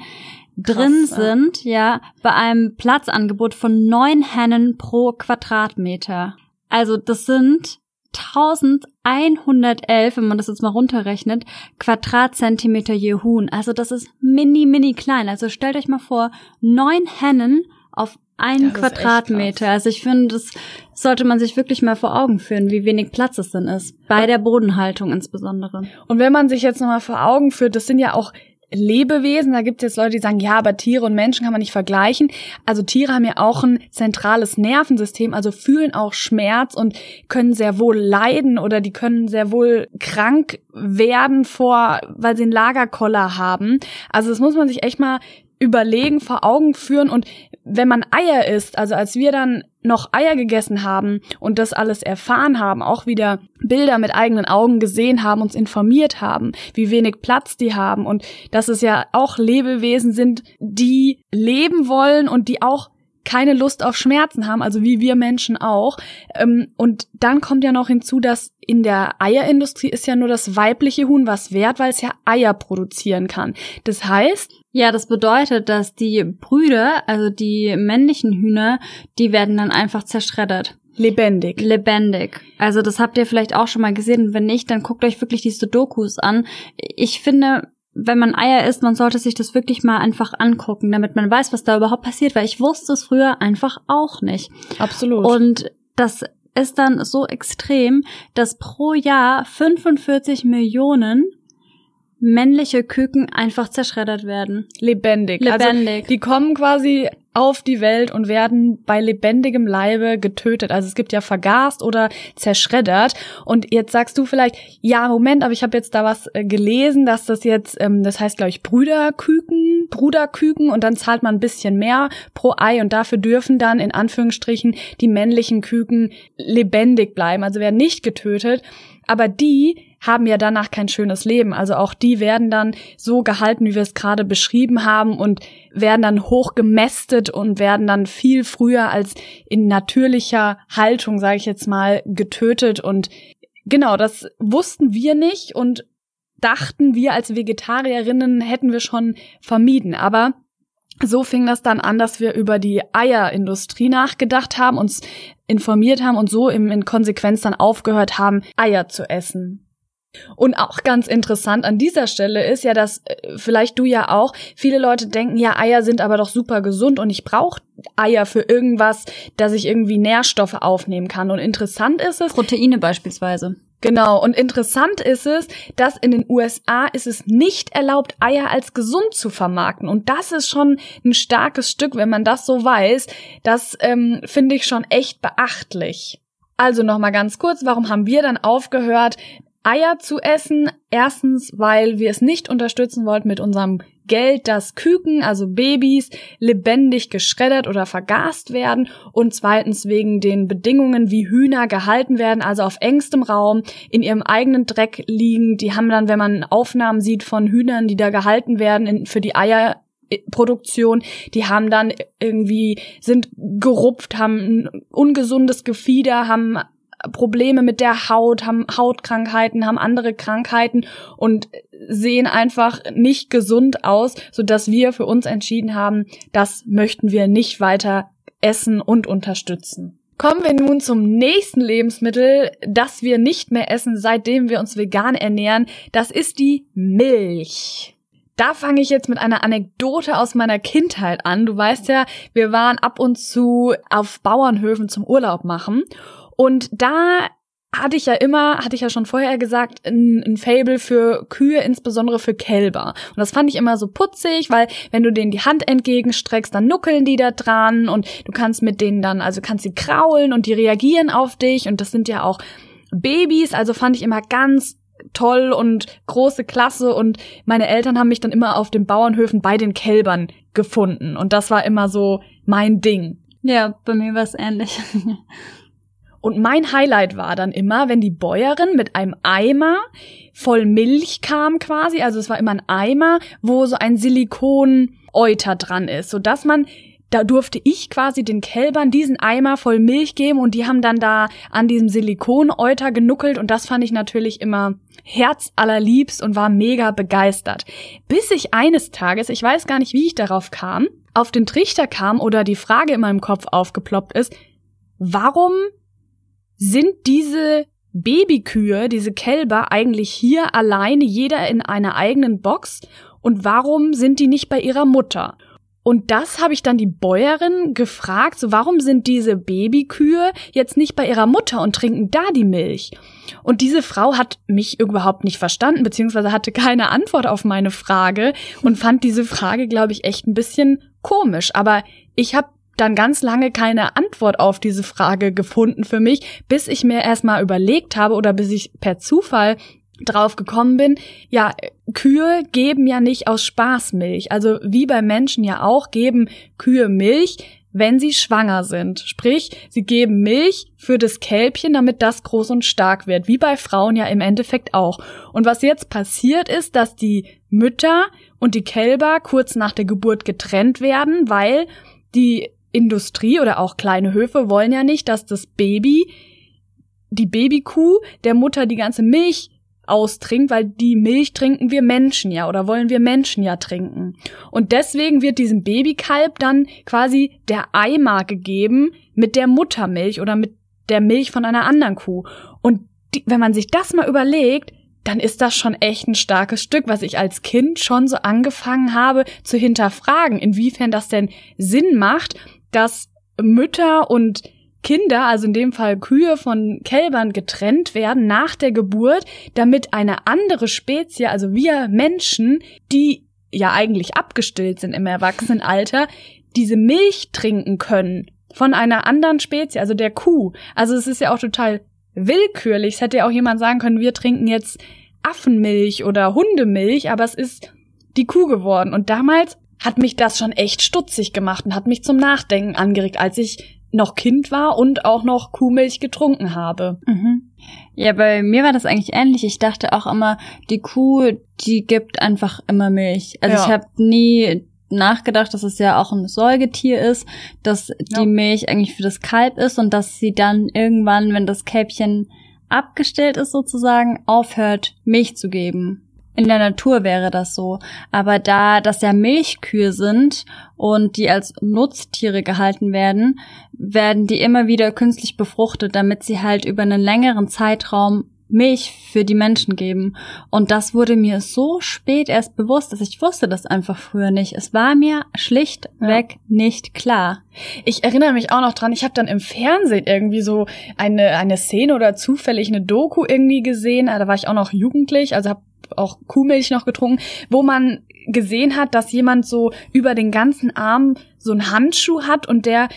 Krass, drin sind, ja, bei einem Platzangebot von neun Hennen pro Quadratmeter. Also das sind 1111, wenn man das jetzt mal runterrechnet, Quadratzentimeter je Huhn. Also das ist mini, mini klein. Also stellt euch mal vor, neun Hennen auf ein Quadratmeter. Also ich finde, das sollte man sich wirklich mal vor Augen führen, wie wenig Platz es denn ist. Bei der Bodenhaltung insbesondere. Und wenn man sich jetzt nochmal vor Augen führt, das sind ja auch Lebewesen, da gibt es jetzt Leute, die sagen, ja, aber Tiere und Menschen kann man nicht vergleichen. Also Tiere haben ja auch ein zentrales Nervensystem, also fühlen auch Schmerz und können sehr wohl leiden oder die können sehr wohl krank werden vor, weil sie einen Lagerkoller haben. Also das muss man sich echt mal überlegen, vor Augen führen und wenn man Eier isst, also als wir dann noch Eier gegessen haben und das alles erfahren haben, auch wieder Bilder mit eigenen Augen gesehen haben, uns informiert haben, wie wenig Platz die haben und dass es ja auch Lebewesen sind, die leben wollen und die auch keine Lust auf Schmerzen haben, also wie wir Menschen auch. Ähm, und dann kommt ja noch hinzu, dass in der Eierindustrie ist ja nur das weibliche Huhn was wert, weil es ja Eier produzieren kann. Das heißt, ja, das bedeutet, dass die Brüder, also die männlichen Hühner, die werden dann einfach zerschreddert. Lebendig. Lebendig. Also das habt ihr vielleicht auch schon mal gesehen. Wenn nicht, dann guckt euch wirklich die Sudokus an. Ich finde, wenn man Eier isst, man sollte sich das wirklich mal einfach angucken, damit man weiß, was da überhaupt passiert, weil ich wusste es früher einfach auch nicht. Absolut. Und das ist dann so extrem, dass pro Jahr 45 Millionen männliche Küken einfach zerschreddert werden. Lebendig. Lebendig. Also, die kommen quasi auf die Welt und werden bei lebendigem Leibe getötet. Also es gibt ja vergast oder zerschreddert. Und jetzt sagst du vielleicht, ja, Moment, aber ich habe jetzt da was äh, gelesen, dass das jetzt, ähm, das heißt, glaube ich, Brüderküken, Bruderküken und dann zahlt man ein bisschen mehr pro Ei und dafür dürfen dann in Anführungsstrichen die männlichen Küken lebendig bleiben, also werden nicht getötet. Aber die haben ja danach kein schönes Leben. Also auch die werden dann so gehalten, wie wir es gerade beschrieben haben und werden dann hoch gemästet und werden dann viel früher als in natürlicher Haltung, sage ich jetzt mal, getötet. Und genau, das wussten wir nicht und dachten wir als Vegetarierinnen hätten wir schon vermieden. Aber so fing das dann an, dass wir über die Eierindustrie nachgedacht haben, uns informiert haben und so im, in Konsequenz dann aufgehört haben, Eier zu essen. Und auch ganz interessant an dieser Stelle ist ja, dass äh, vielleicht du ja auch, viele Leute denken, ja, Eier sind aber doch super gesund und ich brauche Eier für irgendwas, dass ich irgendwie Nährstoffe aufnehmen kann. Und interessant ist es. Proteine beispielsweise. Genau, und interessant ist es, dass in den USA ist es nicht erlaubt, Eier als gesund zu vermarkten. Und das ist schon ein starkes Stück, wenn man das so weiß. Das ähm, finde ich schon echt beachtlich. Also nochmal ganz kurz, warum haben wir dann aufgehört, Eier zu essen? Erstens, weil wir es nicht unterstützen wollten mit unserem Geld, dass Küken, also Babys, lebendig geschreddert oder vergast werden und zweitens wegen den Bedingungen, wie Hühner gehalten werden, also auf engstem Raum, in ihrem eigenen Dreck liegen. Die haben dann, wenn man Aufnahmen sieht von Hühnern, die da gehalten werden in, für die Eier, Produktion, die haben dann irgendwie, sind gerupft, haben ein ungesundes Gefieder, haben Probleme mit der Haut, haben Hautkrankheiten, haben andere Krankheiten und sehen einfach nicht gesund aus, so dass wir für uns entschieden haben, das möchten wir nicht weiter essen und unterstützen. Kommen wir nun zum nächsten Lebensmittel, das wir nicht mehr essen, seitdem wir uns vegan ernähren. Das ist die Milch. Da fange ich jetzt mit einer Anekdote aus meiner Kindheit an. Du weißt ja, wir waren ab und zu auf Bauernhöfen zum Urlaub machen und da hatte ich ja immer, hatte ich ja schon vorher gesagt, ein, ein Fable für Kühe, insbesondere für Kälber. Und das fand ich immer so putzig, weil wenn du denen die Hand entgegenstreckst, dann nuckeln die da dran und du kannst mit denen dann, also kannst sie kraulen und die reagieren auf dich und das sind ja auch Babys, also fand ich immer ganz toll und große Klasse und meine Eltern haben mich dann immer auf den Bauernhöfen bei den Kälbern gefunden und das war immer so mein Ding. Ja, bei mir war es ähnlich. *laughs* Und mein Highlight war dann immer, wenn die Bäuerin mit einem Eimer voll Milch kam quasi, also es war immer ein Eimer, wo so ein Silikon-Euter dran ist, so dass man da durfte ich quasi den Kälbern diesen Eimer voll Milch geben und die haben dann da an diesem Silikoneuter genuckelt und das fand ich natürlich immer herzallerliebst und war mega begeistert. Bis ich eines Tages, ich weiß gar nicht, wie ich darauf kam, auf den Trichter kam oder die Frage in meinem Kopf aufgeploppt ist, warum sind diese Babykühe, diese Kälber eigentlich hier alleine, jeder in einer eigenen Box? Und warum sind die nicht bei ihrer Mutter? Und das habe ich dann die Bäuerin gefragt, so warum sind diese Babykühe jetzt nicht bei ihrer Mutter und trinken da die Milch? Und diese Frau hat mich überhaupt nicht verstanden, beziehungsweise hatte keine Antwort auf meine Frage und fand diese Frage, glaube ich, echt ein bisschen komisch. Aber ich habe dann ganz lange keine Antwort auf diese Frage gefunden für mich, bis ich mir erstmal überlegt habe oder bis ich per Zufall drauf gekommen bin, ja, Kühe geben ja nicht aus Spaß Milch. Also wie bei Menschen ja auch geben Kühe Milch, wenn sie schwanger sind. Sprich, sie geben Milch für das Kälbchen, damit das groß und stark wird. Wie bei Frauen ja im Endeffekt auch. Und was jetzt passiert ist, dass die Mütter und die Kälber kurz nach der Geburt getrennt werden, weil die Industrie oder auch kleine Höfe wollen ja nicht, dass das Baby, die Babykuh der Mutter die ganze Milch austrinkt, weil die Milch trinken wir Menschen ja oder wollen wir Menschen ja trinken. Und deswegen wird diesem Babykalb dann quasi der Eimer gegeben mit der Muttermilch oder mit der Milch von einer anderen Kuh. Und die, wenn man sich das mal überlegt, dann ist das schon echt ein starkes Stück, was ich als Kind schon so angefangen habe zu hinterfragen, inwiefern das denn Sinn macht, dass Mütter und Kinder, also in dem Fall Kühe von Kälbern getrennt werden nach der Geburt, damit eine andere Spezie, also wir Menschen, die ja eigentlich abgestillt sind im Erwachsenenalter, diese Milch trinken können von einer anderen Spezie, also der Kuh. Also es ist ja auch total willkürlich. Es hätte ja auch jemand sagen können, wir trinken jetzt Affenmilch oder Hundemilch, aber es ist die Kuh geworden. Und damals hat mich das schon echt stutzig gemacht und hat mich zum Nachdenken angeregt, als ich noch Kind war und auch noch Kuhmilch getrunken habe. Mhm. Ja, bei mir war das eigentlich ähnlich. Ich dachte auch immer, die Kuh, die gibt einfach immer Milch. Also ja. ich habe nie nachgedacht, dass es ja auch ein Säugetier ist, dass die ja. Milch eigentlich für das Kalb ist und dass sie dann irgendwann, wenn das Kälbchen abgestellt ist sozusagen, aufhört, Milch zu geben. In der Natur wäre das so. Aber da das ja Milchkühe sind und die als Nutztiere gehalten werden, werden die immer wieder künstlich befruchtet, damit sie halt über einen längeren Zeitraum Milch für die Menschen geben. Und das wurde mir so spät erst bewusst, dass ich wusste das einfach früher nicht. Es war mir schlichtweg ja. nicht klar. Ich erinnere mich auch noch dran, ich habe dann im Fernsehen irgendwie so eine, eine Szene oder zufällig eine Doku irgendwie gesehen. Da war ich auch noch jugendlich, also habe auch Kuhmilch noch getrunken, wo man gesehen hat, dass jemand so über den ganzen Arm so einen Handschuh hat und der,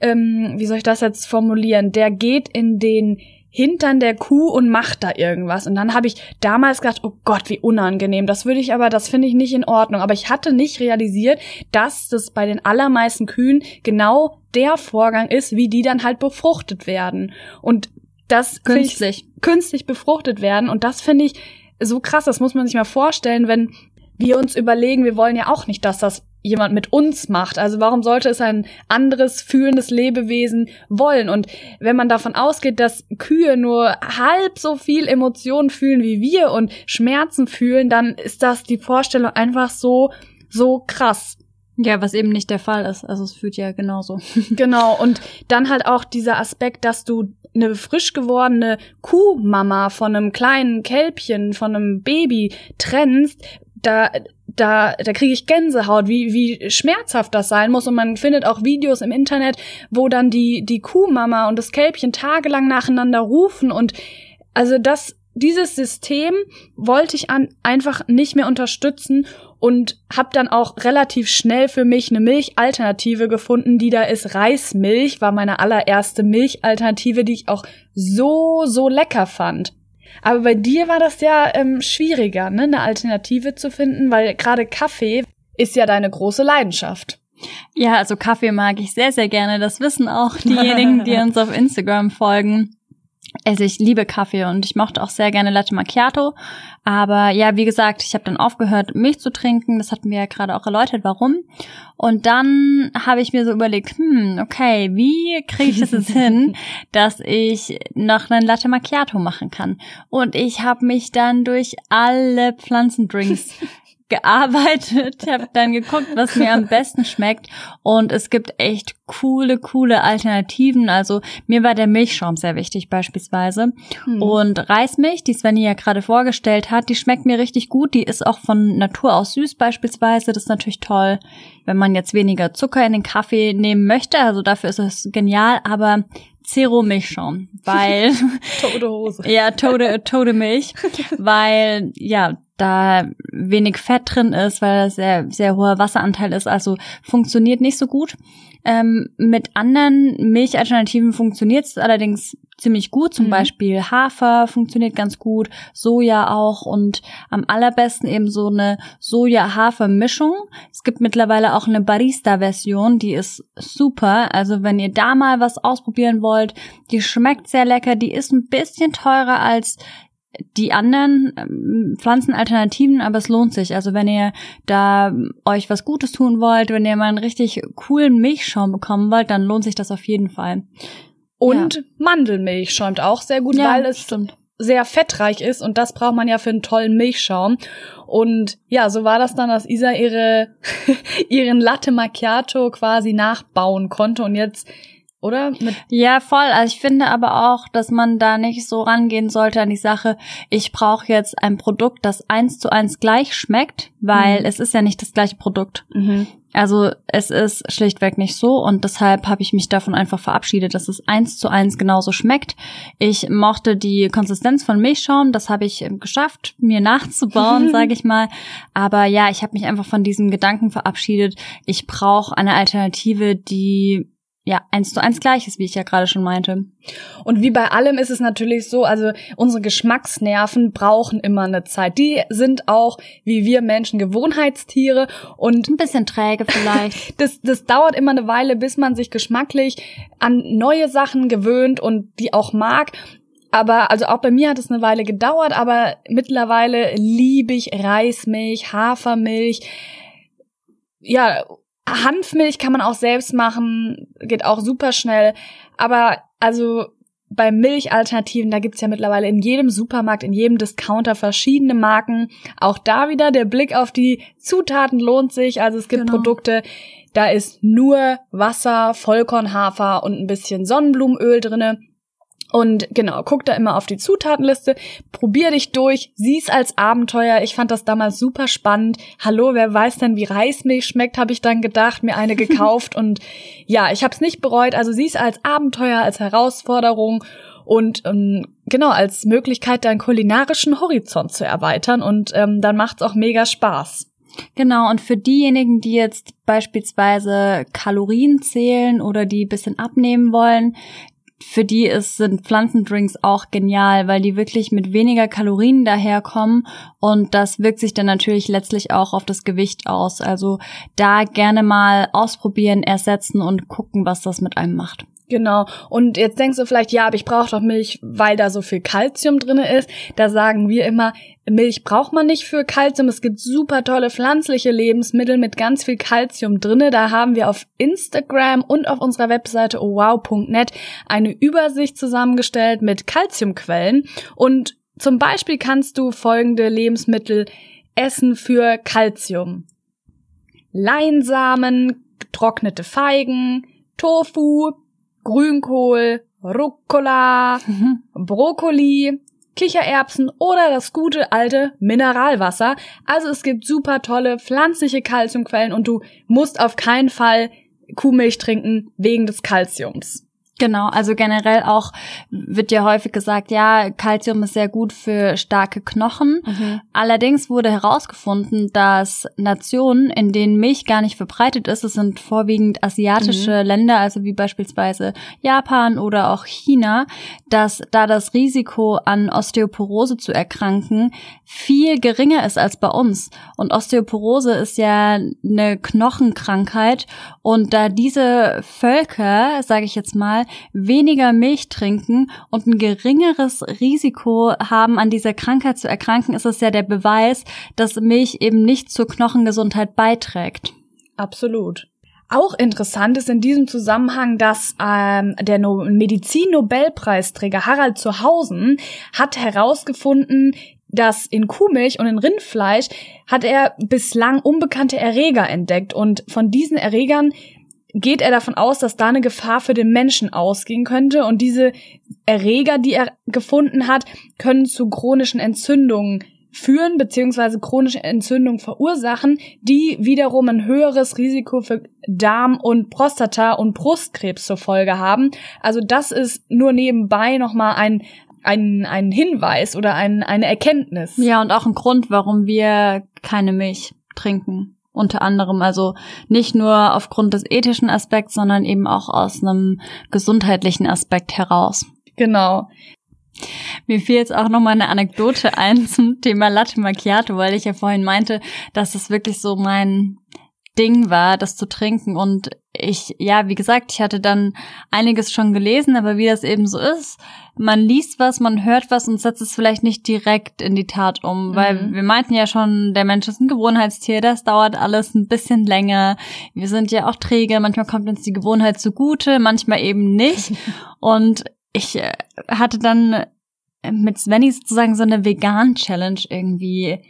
ähm, wie soll ich das jetzt formulieren, der geht in den Hintern der Kuh und macht da irgendwas. Und dann habe ich damals gedacht, oh Gott, wie unangenehm. Das würde ich aber, das finde ich nicht in Ordnung. Aber ich hatte nicht realisiert, dass das bei den allermeisten Kühen genau der Vorgang ist, wie die dann halt befruchtet werden. Und das künstlich, ich, künstlich befruchtet werden. Und das finde ich so krass. Das muss man sich mal vorstellen, wenn wir uns überlegen, wir wollen ja auch nicht, dass das jemand mit uns macht. Also warum sollte es ein anderes fühlendes Lebewesen wollen? Und wenn man davon ausgeht, dass Kühe nur halb so viel Emotionen fühlen wie wir und Schmerzen fühlen, dann ist das die Vorstellung einfach so, so krass. Ja, was eben nicht der Fall ist. Also es fühlt ja genauso. *laughs* genau. Und dann halt auch dieser Aspekt, dass du eine frisch gewordene Kuhmama von einem kleinen Kälbchen, von einem Baby trennst, da da, da kriege ich Gänsehaut, wie, wie schmerzhaft das sein muss. Und man findet auch Videos im Internet, wo dann die, die Kuhmama und das Kälbchen tagelang nacheinander rufen. Und also das, dieses System wollte ich an, einfach nicht mehr unterstützen und habe dann auch relativ schnell für mich eine Milchalternative gefunden, die da ist Reismilch, war meine allererste Milchalternative, die ich auch so, so lecker fand. Aber bei dir war das ja ähm, schwieriger, ne, eine Alternative zu finden, weil gerade Kaffee ist ja deine große Leidenschaft. Ja, also Kaffee mag ich sehr, sehr gerne. Das wissen auch diejenigen, die *laughs* uns auf Instagram folgen. Also ich liebe Kaffee und ich mochte auch sehr gerne Latte Macchiato. Aber ja, wie gesagt, ich habe dann aufgehört, Milch zu trinken. Das hatten wir ja gerade auch erläutert, warum. Und dann habe ich mir so überlegt, hm, okay, wie kriege ich das jetzt hin, *laughs* dass ich noch einen Latte Macchiato machen kann? Und ich habe mich dann durch alle Pflanzendrinks *laughs* gearbeitet, habe dann geguckt, was mir am besten schmeckt und es gibt echt coole, coole Alternativen. Also mir war der Milchschaum sehr wichtig beispielsweise hm. und Reismilch, die Svenny ja gerade vorgestellt hat, die schmeckt mir richtig gut. Die ist auch von Natur aus süß beispielsweise. Das ist natürlich toll, wenn man jetzt weniger Zucker in den Kaffee nehmen möchte. Also dafür ist es genial, aber Zero Milchschaum, weil *laughs* tote Hose. ja, tote tote Milch, *laughs* weil ja, da wenig Fett drin ist, weil das sehr sehr hoher Wasseranteil ist, also funktioniert nicht so gut. Ähm, mit anderen Milchalternativen funktioniert es allerdings ziemlich gut. Zum mhm. Beispiel Hafer funktioniert ganz gut, Soja auch und am allerbesten eben so eine Soja-Hafer-Mischung. Es gibt mittlerweile auch eine Barista-Version, die ist super. Also wenn ihr da mal was ausprobieren wollt, die schmeckt sehr lecker, die ist ein bisschen teurer als die anderen ähm, Pflanzenalternativen, aber es lohnt sich. Also wenn ihr da euch was Gutes tun wollt, wenn ihr mal einen richtig coolen Milchschaum bekommen wollt, dann lohnt sich das auf jeden Fall. Und ja. Mandelmilch schäumt auch sehr gut, ja, weil es stimmt. sehr fettreich ist und das braucht man ja für einen tollen Milchschaum. Und ja, so war das dann, dass Isa ihre *laughs* ihren Latte Macchiato quasi nachbauen konnte und jetzt oder? Mit ja, voll. Also ich finde aber auch, dass man da nicht so rangehen sollte an die Sache, ich brauche jetzt ein Produkt, das eins zu eins gleich schmeckt, weil mhm. es ist ja nicht das gleiche Produkt. Mhm. Also es ist schlichtweg nicht so und deshalb habe ich mich davon einfach verabschiedet, dass es eins zu eins genauso schmeckt. Ich mochte die Konsistenz von Milchschaum, das habe ich geschafft, mir nachzubauen, *laughs* sage ich mal. Aber ja, ich habe mich einfach von diesem Gedanken verabschiedet. Ich brauche eine Alternative, die ja, eins zu eins gleiches, wie ich ja gerade schon meinte. Und wie bei allem ist es natürlich so, also unsere Geschmacksnerven brauchen immer eine Zeit. Die sind auch, wie wir Menschen, Gewohnheitstiere und ein bisschen träge vielleicht. *laughs* das, das dauert immer eine Weile, bis man sich geschmacklich an neue Sachen gewöhnt und die auch mag. Aber also auch bei mir hat es eine Weile gedauert, aber mittlerweile liebe ich Reismilch, Hafermilch. Ja, Hanfmilch kann man auch selbst machen, geht auch super schnell. Aber also bei Milchalternativen, da gibt's ja mittlerweile in jedem Supermarkt, in jedem Discounter verschiedene Marken. Auch da wieder der Blick auf die Zutaten lohnt sich. Also es gibt genau. Produkte, da ist nur Wasser, Vollkornhafer und ein bisschen Sonnenblumenöl drinne. Und genau, guck da immer auf die Zutatenliste, probier dich durch, sieh's als Abenteuer. Ich fand das damals super spannend. Hallo, wer weiß denn, wie Reismilch schmeckt, habe ich dann gedacht, mir eine *laughs* gekauft und ja, ich habe es nicht bereut. Also sieh's als Abenteuer, als Herausforderung und ähm, genau als Möglichkeit, deinen kulinarischen Horizont zu erweitern und ähm, dann macht's auch mega Spaß. Genau, und für diejenigen, die jetzt beispielsweise Kalorien zählen oder die bisschen abnehmen wollen, für die ist, sind Pflanzendrinks auch genial, weil die wirklich mit weniger Kalorien daherkommen und das wirkt sich dann natürlich letztlich auch auf das Gewicht aus. Also da gerne mal ausprobieren, ersetzen und gucken, was das mit einem macht. Genau. Und jetzt denkst du vielleicht, ja, aber ich brauche doch Milch, weil da so viel Kalzium drinne ist. Da sagen wir immer, Milch braucht man nicht für Kalzium. Es gibt super tolle pflanzliche Lebensmittel mit ganz viel Kalzium drinne. Da haben wir auf Instagram und auf unserer Webseite wow.net eine Übersicht zusammengestellt mit Kalziumquellen. Und zum Beispiel kannst du folgende Lebensmittel essen für Kalzium. Leinsamen, getrocknete Feigen, Tofu, Grünkohl, Rucola, mhm. *laughs* Brokkoli, Kichererbsen oder das gute alte Mineralwasser. Also es gibt super tolle pflanzliche Kalziumquellen und du musst auf keinen Fall Kuhmilch trinken wegen des Kalziums. Genau, also generell auch wird ja häufig gesagt, ja, Calcium ist sehr gut für starke Knochen. Mhm. Allerdings wurde herausgefunden, dass Nationen, in denen Milch gar nicht verbreitet ist, es sind vorwiegend asiatische mhm. Länder, also wie beispielsweise Japan oder auch China, dass da das Risiko an Osteoporose zu erkranken viel geringer ist als bei uns. Und Osteoporose ist ja eine Knochenkrankheit und da diese Völker, sage ich jetzt mal, weniger Milch trinken und ein geringeres Risiko haben, an dieser Krankheit zu erkranken, ist es ja der Beweis, dass Milch eben nicht zur Knochengesundheit beiträgt. Absolut. Auch interessant ist in diesem Zusammenhang, dass ähm, der no Medizin-Nobelpreisträger Harald Zuhausen hat herausgefunden, dass in Kuhmilch und in Rindfleisch hat er bislang unbekannte Erreger entdeckt und von diesen Erregern geht er davon aus, dass da eine Gefahr für den Menschen ausgehen könnte und diese Erreger, die er gefunden hat, können zu chronischen Entzündungen führen beziehungsweise chronische Entzündungen verursachen, die wiederum ein höheres Risiko für Darm- und Prostata- und Brustkrebs zur Folge haben. Also das ist nur nebenbei nochmal ein, ein, ein Hinweis oder ein, eine Erkenntnis. Ja, und auch ein Grund, warum wir keine Milch trinken unter anderem. Also nicht nur aufgrund des ethischen Aspekts, sondern eben auch aus einem gesundheitlichen Aspekt heraus. Genau. Mir fiel jetzt auch noch mal eine Anekdote ein zum Thema Latte Macchiato, weil ich ja vorhin meinte, dass es wirklich so mein Ding war, das zu trinken. Und ich, ja, wie gesagt, ich hatte dann einiges schon gelesen, aber wie das eben so ist, man liest was, man hört was und setzt es vielleicht nicht direkt in die Tat um, mhm. weil wir meinten ja schon, der Mensch ist ein Gewohnheitstier, das dauert alles ein bisschen länger. Wir sind ja auch träge, manchmal kommt uns die Gewohnheit zugute, manchmal eben nicht. *laughs* und ich äh, hatte dann mit Svenny sozusagen so eine Vegan-Challenge irgendwie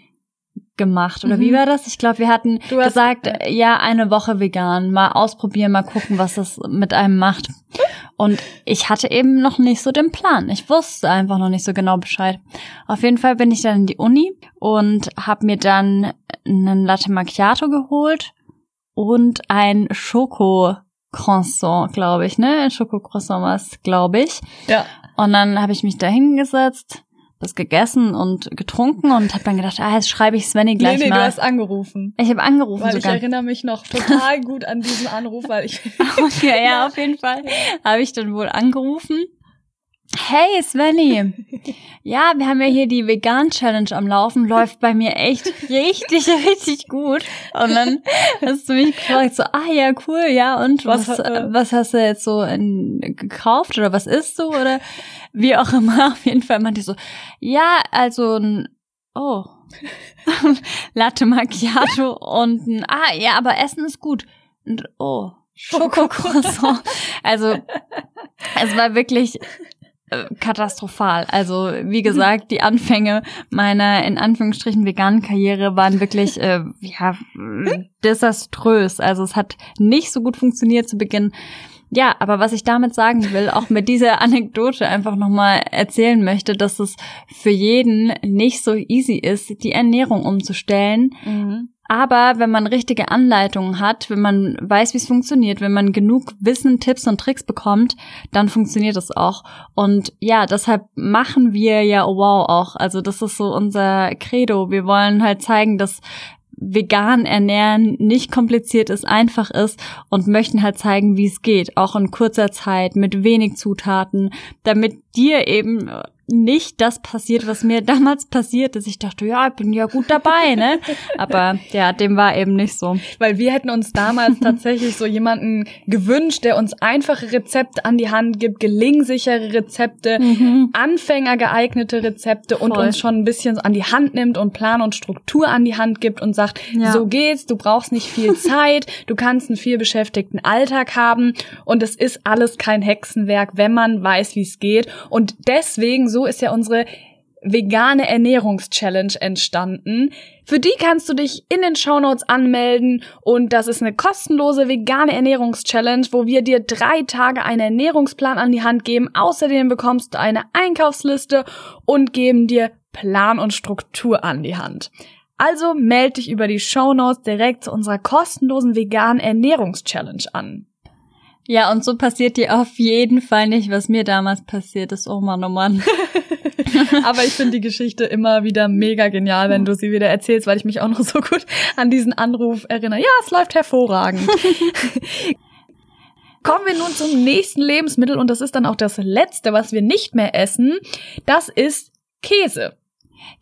gemacht. Oder mhm. wie war das? Ich glaube, wir hatten gesagt, äh, ja, eine Woche vegan, mal ausprobieren, mal gucken, was das mit einem macht. Und ich hatte eben noch nicht so den Plan. Ich wusste einfach noch nicht so genau Bescheid. Auf jeden Fall bin ich dann in die Uni und habe mir dann einen Latte Macchiato geholt und ein Schoko Croissant, glaube ich, ne? Ein Schokocroissant war es, glaube ich. Ja. Und dann habe ich mich da hingesetzt, das gegessen und getrunken und habe dann gedacht, ah, jetzt schreibe ich Svenny gleich nee, nee, mal. du hast angerufen. Ich habe angerufen weil sogar. Ich erinnere mich noch total gut an diesen Anruf, weil ich. *laughs* okay, ja, auf jeden Fall habe ich dann wohl angerufen. Hey Svenny, ja, wir haben ja hier die Vegan Challenge am Laufen, läuft bei mir echt richtig, *laughs* richtig gut. Und dann hast du mich gefragt, so, ah ja, cool, ja, und was, was, äh, was hast du jetzt so in, gekauft oder was isst du? Oder wie auch immer, *laughs* auf jeden Fall meinte ich so, ja, also ein, oh, *laughs* Latte Macchiato und ein, ah, ja, aber Essen ist gut. Und, oh, Schokocroissant. also, es war wirklich katastrophal. Also, wie gesagt, die Anfänge meiner in Anführungsstrichen veganen Karriere waren wirklich, äh, ja, desaströs. Also, es hat nicht so gut funktioniert zu Beginn. Ja, aber was ich damit sagen will, auch mit dieser *laughs* Anekdote einfach nochmal erzählen möchte, dass es für jeden nicht so easy ist, die Ernährung umzustellen. Mhm. Aber wenn man richtige Anleitungen hat, wenn man weiß, wie es funktioniert, wenn man genug Wissen, Tipps und Tricks bekommt, dann funktioniert es auch. Und ja, deshalb machen wir ja wow auch. Also das ist so unser Credo. Wir wollen halt zeigen, dass vegan ernähren nicht kompliziert ist, einfach ist und möchten halt zeigen, wie es geht, auch in kurzer Zeit mit wenig Zutaten, damit dir eben nicht das passiert, was mir *laughs* damals passiert ist. Ich dachte, ja, ich bin ja gut dabei, ne? Aber ja, dem war eben nicht so. Weil wir hätten uns damals tatsächlich so jemanden gewünscht, der uns einfache Rezepte an die Hand gibt, gelingsichere Rezepte, mhm. Anfänger geeignete Rezepte Voll. und uns schon ein bisschen an die Hand nimmt und Plan und Struktur an die Hand gibt und sagt, ja. so geht's, du brauchst nicht viel *laughs* Zeit, du kannst einen viel beschäftigten Alltag haben und es ist alles kein Hexenwerk, wenn man weiß, wie es geht. Und deswegen so ist ja unsere vegane Ernährungschallenge entstanden. Für die kannst du dich in den Shownotes anmelden und das ist eine kostenlose vegane Ernährungschallenge, wo wir dir drei Tage einen Ernährungsplan an die Hand geben. Außerdem bekommst du eine Einkaufsliste und geben dir Plan und Struktur an die Hand. Also melde dich über die Shownotes direkt zu unserer kostenlosen veganen Ernährungschallenge an. Ja, und so passiert dir auf jeden Fall nicht, was mir damals passiert ist. Oh Mann, oh Mann. *laughs* Aber ich finde die Geschichte immer wieder mega genial, wenn du sie wieder erzählst, weil ich mich auch noch so gut an diesen Anruf erinnere. Ja, es läuft hervorragend. *laughs* Kommen wir nun zum nächsten Lebensmittel und das ist dann auch das letzte, was wir nicht mehr essen. Das ist Käse.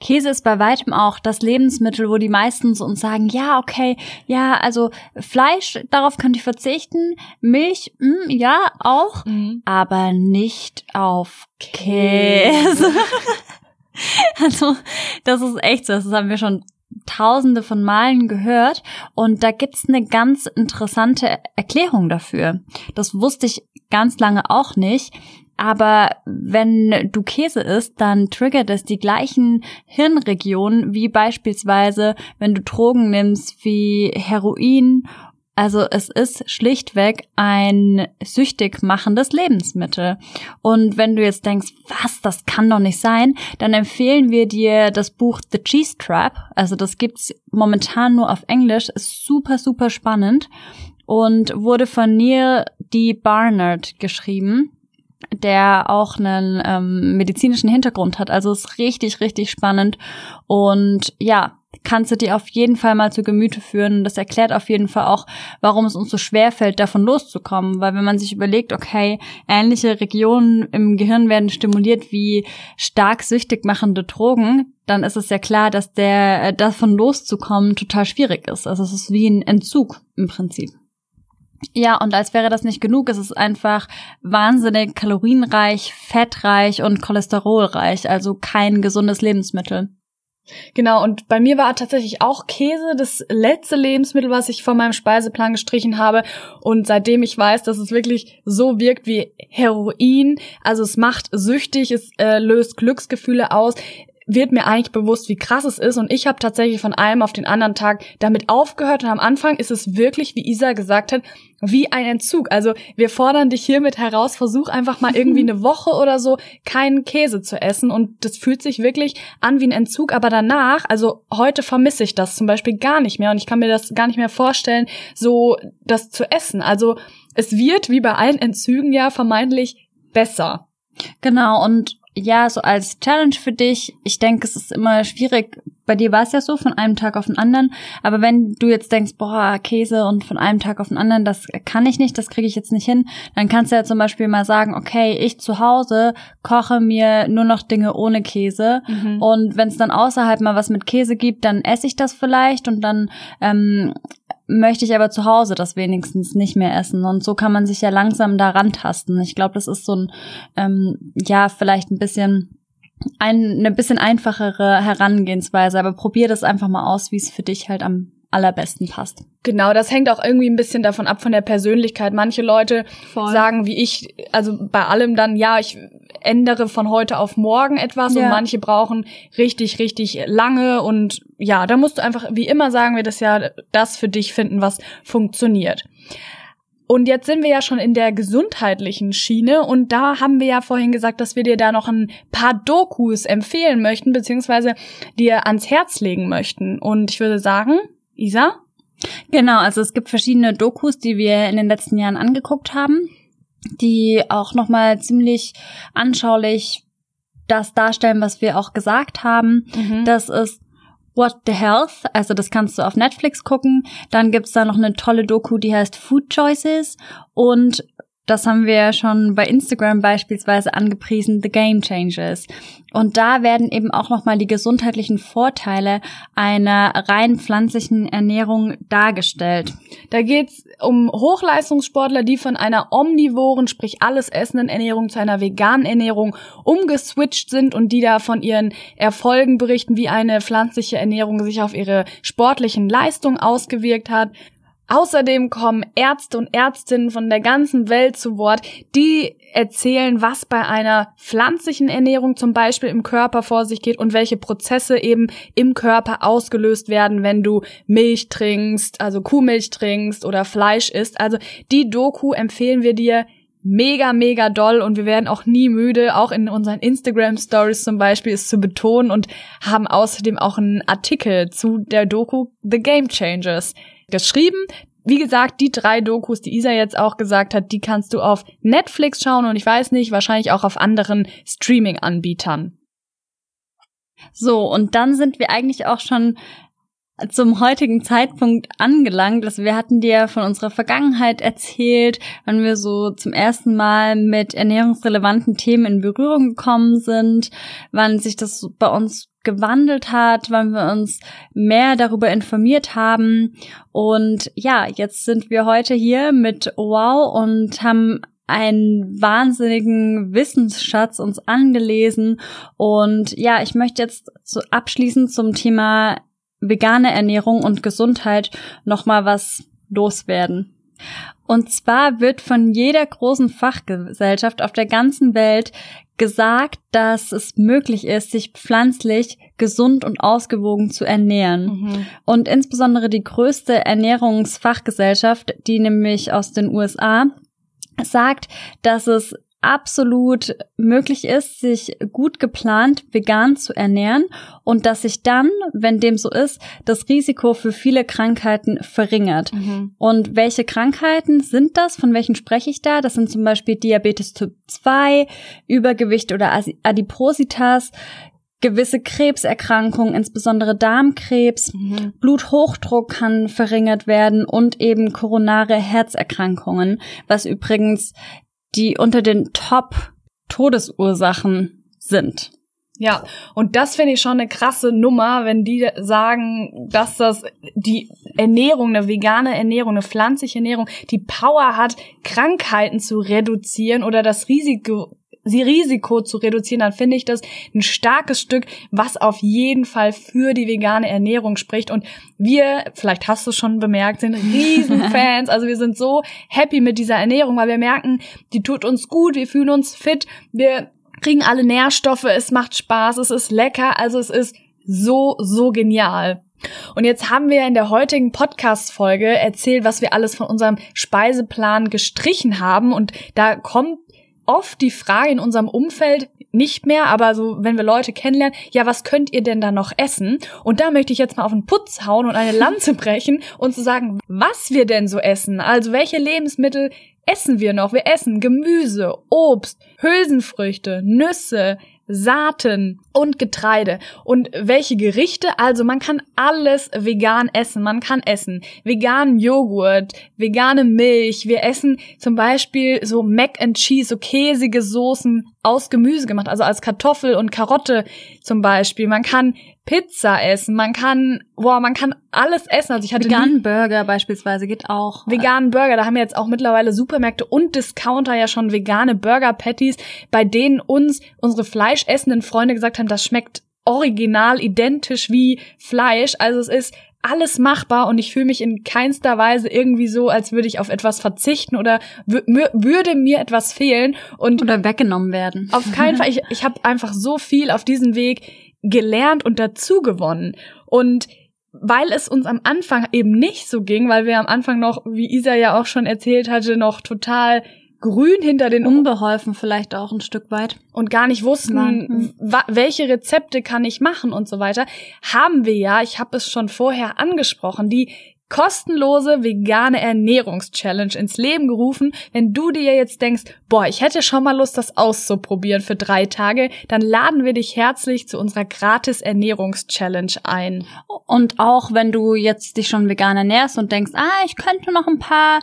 Käse ist bei weitem auch das Lebensmittel, wo die meisten uns sagen, ja, okay, ja, also Fleisch, darauf könnte ich verzichten, Milch, mh, hm, ja, auch, mhm. aber nicht auf Käse. *laughs* also, das ist echt so, das haben wir schon tausende von Malen gehört und da gibt's eine ganz interessante Erklärung dafür. Das wusste ich ganz lange auch nicht. Aber wenn du Käse isst, dann triggert es die gleichen Hirnregionen wie beispielsweise, wenn du Drogen nimmst wie Heroin. Also es ist schlichtweg ein süchtig machendes Lebensmittel. Und wenn du jetzt denkst, was, das kann doch nicht sein, dann empfehlen wir dir das Buch The Cheese Trap. Also das gibt's momentan nur auf Englisch, ist super, super spannend und wurde von Neil D. Barnard geschrieben der auch einen ähm, medizinischen Hintergrund hat. Also ist richtig, richtig spannend. Und ja, kannst du dir auf jeden Fall mal zu Gemüte führen. Das erklärt auf jeden Fall auch, warum es uns so schwer fällt, davon loszukommen. Weil wenn man sich überlegt, okay, ähnliche Regionen im Gehirn werden stimuliert wie stark süchtig machende Drogen, dann ist es ja klar, dass der äh, davon loszukommen total schwierig ist. Also es ist wie ein Entzug im Prinzip. Ja, und als wäre das nicht genug, ist es einfach wahnsinnig kalorienreich, fettreich und cholesterolreich, also kein gesundes Lebensmittel. Genau, und bei mir war tatsächlich auch Käse das letzte Lebensmittel, was ich von meinem Speiseplan gestrichen habe. Und seitdem ich weiß, dass es wirklich so wirkt wie Heroin, also es macht süchtig, es äh, löst Glücksgefühle aus, wird mir eigentlich bewusst, wie krass es ist. Und ich habe tatsächlich von einem auf den anderen Tag damit aufgehört. Und am Anfang ist es wirklich, wie Isa gesagt hat, wie ein Entzug. Also wir fordern dich hiermit heraus, versuch einfach mal irgendwie *laughs* eine Woche oder so keinen Käse zu essen. Und das fühlt sich wirklich an wie ein Entzug. Aber danach, also heute vermisse ich das zum Beispiel gar nicht mehr. Und ich kann mir das gar nicht mehr vorstellen, so das zu essen. Also es wird, wie bei allen Entzügen ja, vermeintlich besser. Genau, und ja, so als Challenge für dich. Ich denke, es ist immer schwierig. Bei dir war es ja so von einem Tag auf den anderen. Aber wenn du jetzt denkst, boah, Käse und von einem Tag auf den anderen, das kann ich nicht, das kriege ich jetzt nicht hin, dann kannst du ja zum Beispiel mal sagen, okay, ich zu Hause koche mir nur noch Dinge ohne Käse. Mhm. Und wenn es dann außerhalb mal was mit Käse gibt, dann esse ich das vielleicht und dann ähm, möchte ich aber zu Hause das wenigstens nicht mehr essen. Und so kann man sich ja langsam daran tasten. Ich glaube, das ist so ein, ähm, ja, vielleicht ein bisschen ein, eine bisschen einfachere Herangehensweise, aber probier das einfach mal aus, wie es für dich halt am allerbesten passt. Genau, das hängt auch irgendwie ein bisschen davon ab von der Persönlichkeit. Manche Leute Voll. sagen wie ich, also bei allem dann, ja, ich ändere von heute auf morgen etwas ja. und manche brauchen richtig, richtig lange und ja, da musst du einfach, wie immer sagen wir das ja, das für dich finden, was funktioniert. Und jetzt sind wir ja schon in der gesundheitlichen Schiene und da haben wir ja vorhin gesagt, dass wir dir da noch ein paar Dokus empfehlen möchten, beziehungsweise dir ans Herz legen möchten. Und ich würde sagen, Isa? Genau, also es gibt verschiedene Dokus, die wir in den letzten Jahren angeguckt haben, die auch nochmal ziemlich anschaulich das darstellen, was wir auch gesagt haben. Mhm. Das ist What the Health, also das kannst du auf Netflix gucken. Dann gibt's da noch eine tolle Doku, die heißt Food Choices und das haben wir schon bei Instagram beispielsweise angepriesen, The Game Changers. Und da werden eben auch nochmal die gesundheitlichen Vorteile einer rein pflanzlichen Ernährung dargestellt. Da geht's um Hochleistungssportler, die von einer omnivoren, sprich alles essenden Ernährung zu einer veganen Ernährung umgeswitcht sind und die da von ihren Erfolgen berichten, wie eine pflanzliche Ernährung sich auf ihre sportlichen Leistungen ausgewirkt hat. Außerdem kommen Ärzte und Ärztinnen von der ganzen Welt zu Wort, die erzählen, was bei einer pflanzlichen Ernährung zum Beispiel im Körper vor sich geht und welche Prozesse eben im Körper ausgelöst werden, wenn du Milch trinkst, also Kuhmilch trinkst oder Fleisch isst. Also die Doku empfehlen wir dir mega, mega doll und wir werden auch nie müde, auch in unseren Instagram Stories zum Beispiel, es zu betonen und haben außerdem auch einen Artikel zu der Doku The Game Changers geschrieben. Wie gesagt, die drei Dokus, die Isa jetzt auch gesagt hat, die kannst du auf Netflix schauen und ich weiß nicht, wahrscheinlich auch auf anderen Streaming-Anbietern. So, und dann sind wir eigentlich auch schon zum heutigen Zeitpunkt angelangt. Also wir hatten dir von unserer Vergangenheit erzählt, wann wir so zum ersten Mal mit ernährungsrelevanten Themen in Berührung gekommen sind, wann sich das bei uns gewandelt hat, wann wir uns mehr darüber informiert haben. Und ja, jetzt sind wir heute hier mit Wow und haben einen wahnsinnigen Wissensschatz uns angelesen. Und ja, ich möchte jetzt so abschließend zum Thema vegane Ernährung und Gesundheit nochmal was loswerden. Und zwar wird von jeder großen Fachgesellschaft auf der ganzen Welt gesagt, dass es möglich ist, sich pflanzlich gesund und ausgewogen zu ernähren. Mhm. Und insbesondere die größte Ernährungsfachgesellschaft, die nämlich aus den USA, sagt, dass es absolut möglich ist, sich gut geplant vegan zu ernähren und dass sich dann, wenn dem so ist, das Risiko für viele Krankheiten verringert. Mhm. Und welche Krankheiten sind das? Von welchen spreche ich da? Das sind zum Beispiel Diabetes Typ 2, Übergewicht oder Adipositas, gewisse Krebserkrankungen, insbesondere Darmkrebs, mhm. Bluthochdruck kann verringert werden und eben koronare Herzerkrankungen, was übrigens die unter den Top-Todesursachen sind. Ja, und das finde ich schon eine krasse Nummer, wenn die sagen, dass das die Ernährung, eine vegane Ernährung, eine pflanzliche Ernährung, die Power hat, Krankheiten zu reduzieren oder das Risiko Risiko zu reduzieren, dann finde ich das ein starkes Stück, was auf jeden Fall für die vegane Ernährung spricht. Und wir, vielleicht hast du es schon bemerkt, sind *laughs* Riesenfans. also wir sind so happy mit dieser Ernährung, weil wir merken, die tut uns gut, wir fühlen uns fit, wir kriegen alle Nährstoffe, es macht Spaß, es ist lecker, also es ist so, so genial. Und jetzt haben wir in der heutigen Podcast-Folge erzählt, was wir alles von unserem Speiseplan gestrichen haben. Und da kommt oft die Frage in unserem Umfeld, nicht mehr, aber so, wenn wir Leute kennenlernen, ja, was könnt ihr denn da noch essen? Und da möchte ich jetzt mal auf den Putz hauen und eine Lanze *laughs* brechen und zu sagen, was wir denn so essen. Also welche Lebensmittel essen wir noch? Wir essen Gemüse, Obst, Hülsenfrüchte, Nüsse, Saaten und Getreide. Und welche Gerichte? Also man kann alles vegan essen. Man kann essen veganen Joghurt, vegane Milch. Wir essen zum Beispiel so Mac and Cheese, so käsige Soßen aus Gemüse gemacht, also als Kartoffel und Karotte zum Beispiel. Man kann Pizza essen, man kann, boah, man kann alles essen. Also ich hatte veganen Burger beispielsweise geht auch. Veganen Burger, da haben wir jetzt auch mittlerweile Supermärkte und Discounter ja schon vegane Burger Patties, bei denen uns unsere fleischessenden Freunde gesagt haben, das schmeckt original identisch wie Fleisch. Also es ist alles machbar und ich fühle mich in keinster Weise irgendwie so, als würde ich auf etwas verzichten oder würde mir etwas fehlen und oder weggenommen werden. Auf keinen Fall. Ich, ich habe einfach so viel auf diesem Weg gelernt und dazu gewonnen und weil es uns am Anfang eben nicht so ging, weil wir am Anfang noch, wie Isa ja auch schon erzählt hatte, noch total grün hinter den unbeholfen vielleicht auch ein Stück weit. Und gar nicht wussten, welche Rezepte kann ich machen und so weiter, haben wir ja, ich habe es schon vorher angesprochen, die kostenlose vegane Ernährungschallenge ins Leben gerufen. Wenn du dir jetzt denkst, boah, ich hätte schon mal Lust, das auszuprobieren für drei Tage, dann laden wir dich herzlich zu unserer gratis Ernährungschallenge ein. Und auch wenn du jetzt dich schon vegan ernährst und denkst, ah, ich könnte noch ein paar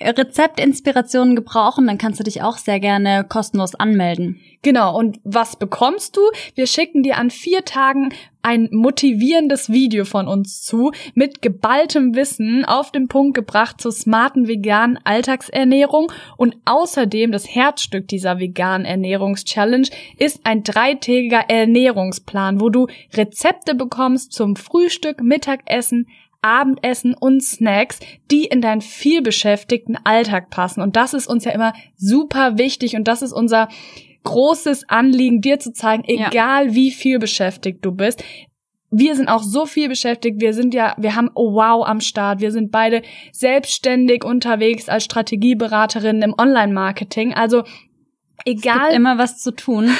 Rezeptinspirationen gebrauchen, dann kannst du dich auch sehr gerne kostenlos anmelden. Genau, und was bekommst du? Wir schicken dir an vier Tagen ein motivierendes Video von uns zu, mit geballtem Wissen auf den Punkt gebracht zur smarten veganen Alltagsernährung und außerdem das Herzstück dieser veganen Ernährungschallenge ist ein dreitägiger Ernährungsplan, wo du Rezepte bekommst zum Frühstück, Mittagessen, Abendessen und Snacks, die in deinen vielbeschäftigten Alltag passen. Und das ist uns ja immer super wichtig und das ist unser großes Anliegen, dir zu zeigen, egal ja. wie viel beschäftigt du bist. Wir sind auch so viel beschäftigt. Wir sind ja, wir haben oh wow am Start. Wir sind beide selbstständig unterwegs als Strategieberaterinnen im Online-Marketing. Also Egal. Es gibt immer was zu tun.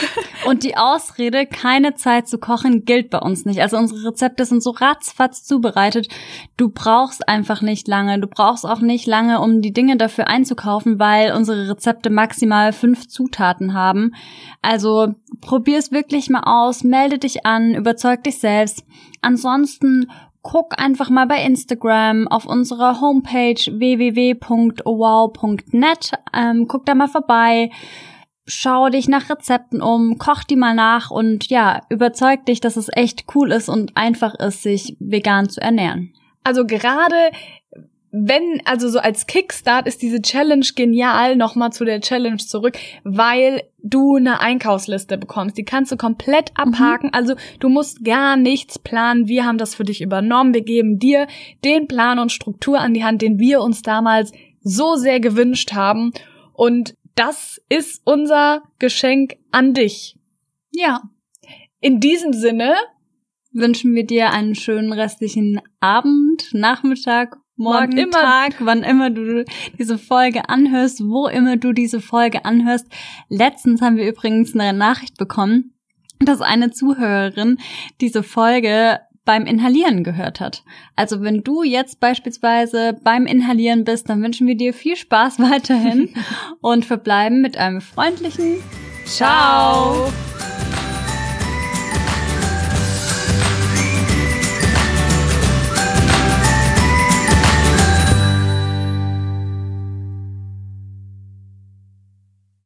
Und die Ausrede, keine Zeit zu kochen, gilt bei uns nicht. Also unsere Rezepte sind so ratzfatz zubereitet. Du brauchst einfach nicht lange. Du brauchst auch nicht lange, um die Dinge dafür einzukaufen, weil unsere Rezepte maximal fünf Zutaten haben. Also probier es wirklich mal aus, melde dich an, überzeug dich selbst. Ansonsten guck einfach mal bei Instagram auf unserer Homepage www.wow.net. Ähm, guck da mal vorbei schau dich nach Rezepten um, koch die mal nach und ja, überzeug dich, dass es echt cool ist und einfach ist, sich vegan zu ernähren. Also gerade wenn, also so als Kickstart ist diese Challenge genial, nochmal zu der Challenge zurück, weil du eine Einkaufsliste bekommst. Die kannst du komplett mhm. abhaken. Mhm. Also du musst gar nichts planen. Wir haben das für dich übernommen. Wir geben dir den Plan und Struktur an die Hand, den wir uns damals so sehr gewünscht haben. Und das ist unser Geschenk an dich. Ja. In diesem Sinne wünschen wir dir einen schönen restlichen Abend, Nachmittag, Morgen, wann immer, Tag, wann immer du diese Folge anhörst, wo immer du diese Folge anhörst. Letztens haben wir übrigens eine Nachricht bekommen, dass eine Zuhörerin diese Folge beim Inhalieren gehört hat. Also wenn du jetzt beispielsweise beim Inhalieren bist, dann wünschen wir dir viel Spaß *laughs* weiterhin *laughs* und verbleiben mit einem freundlichen Ciao.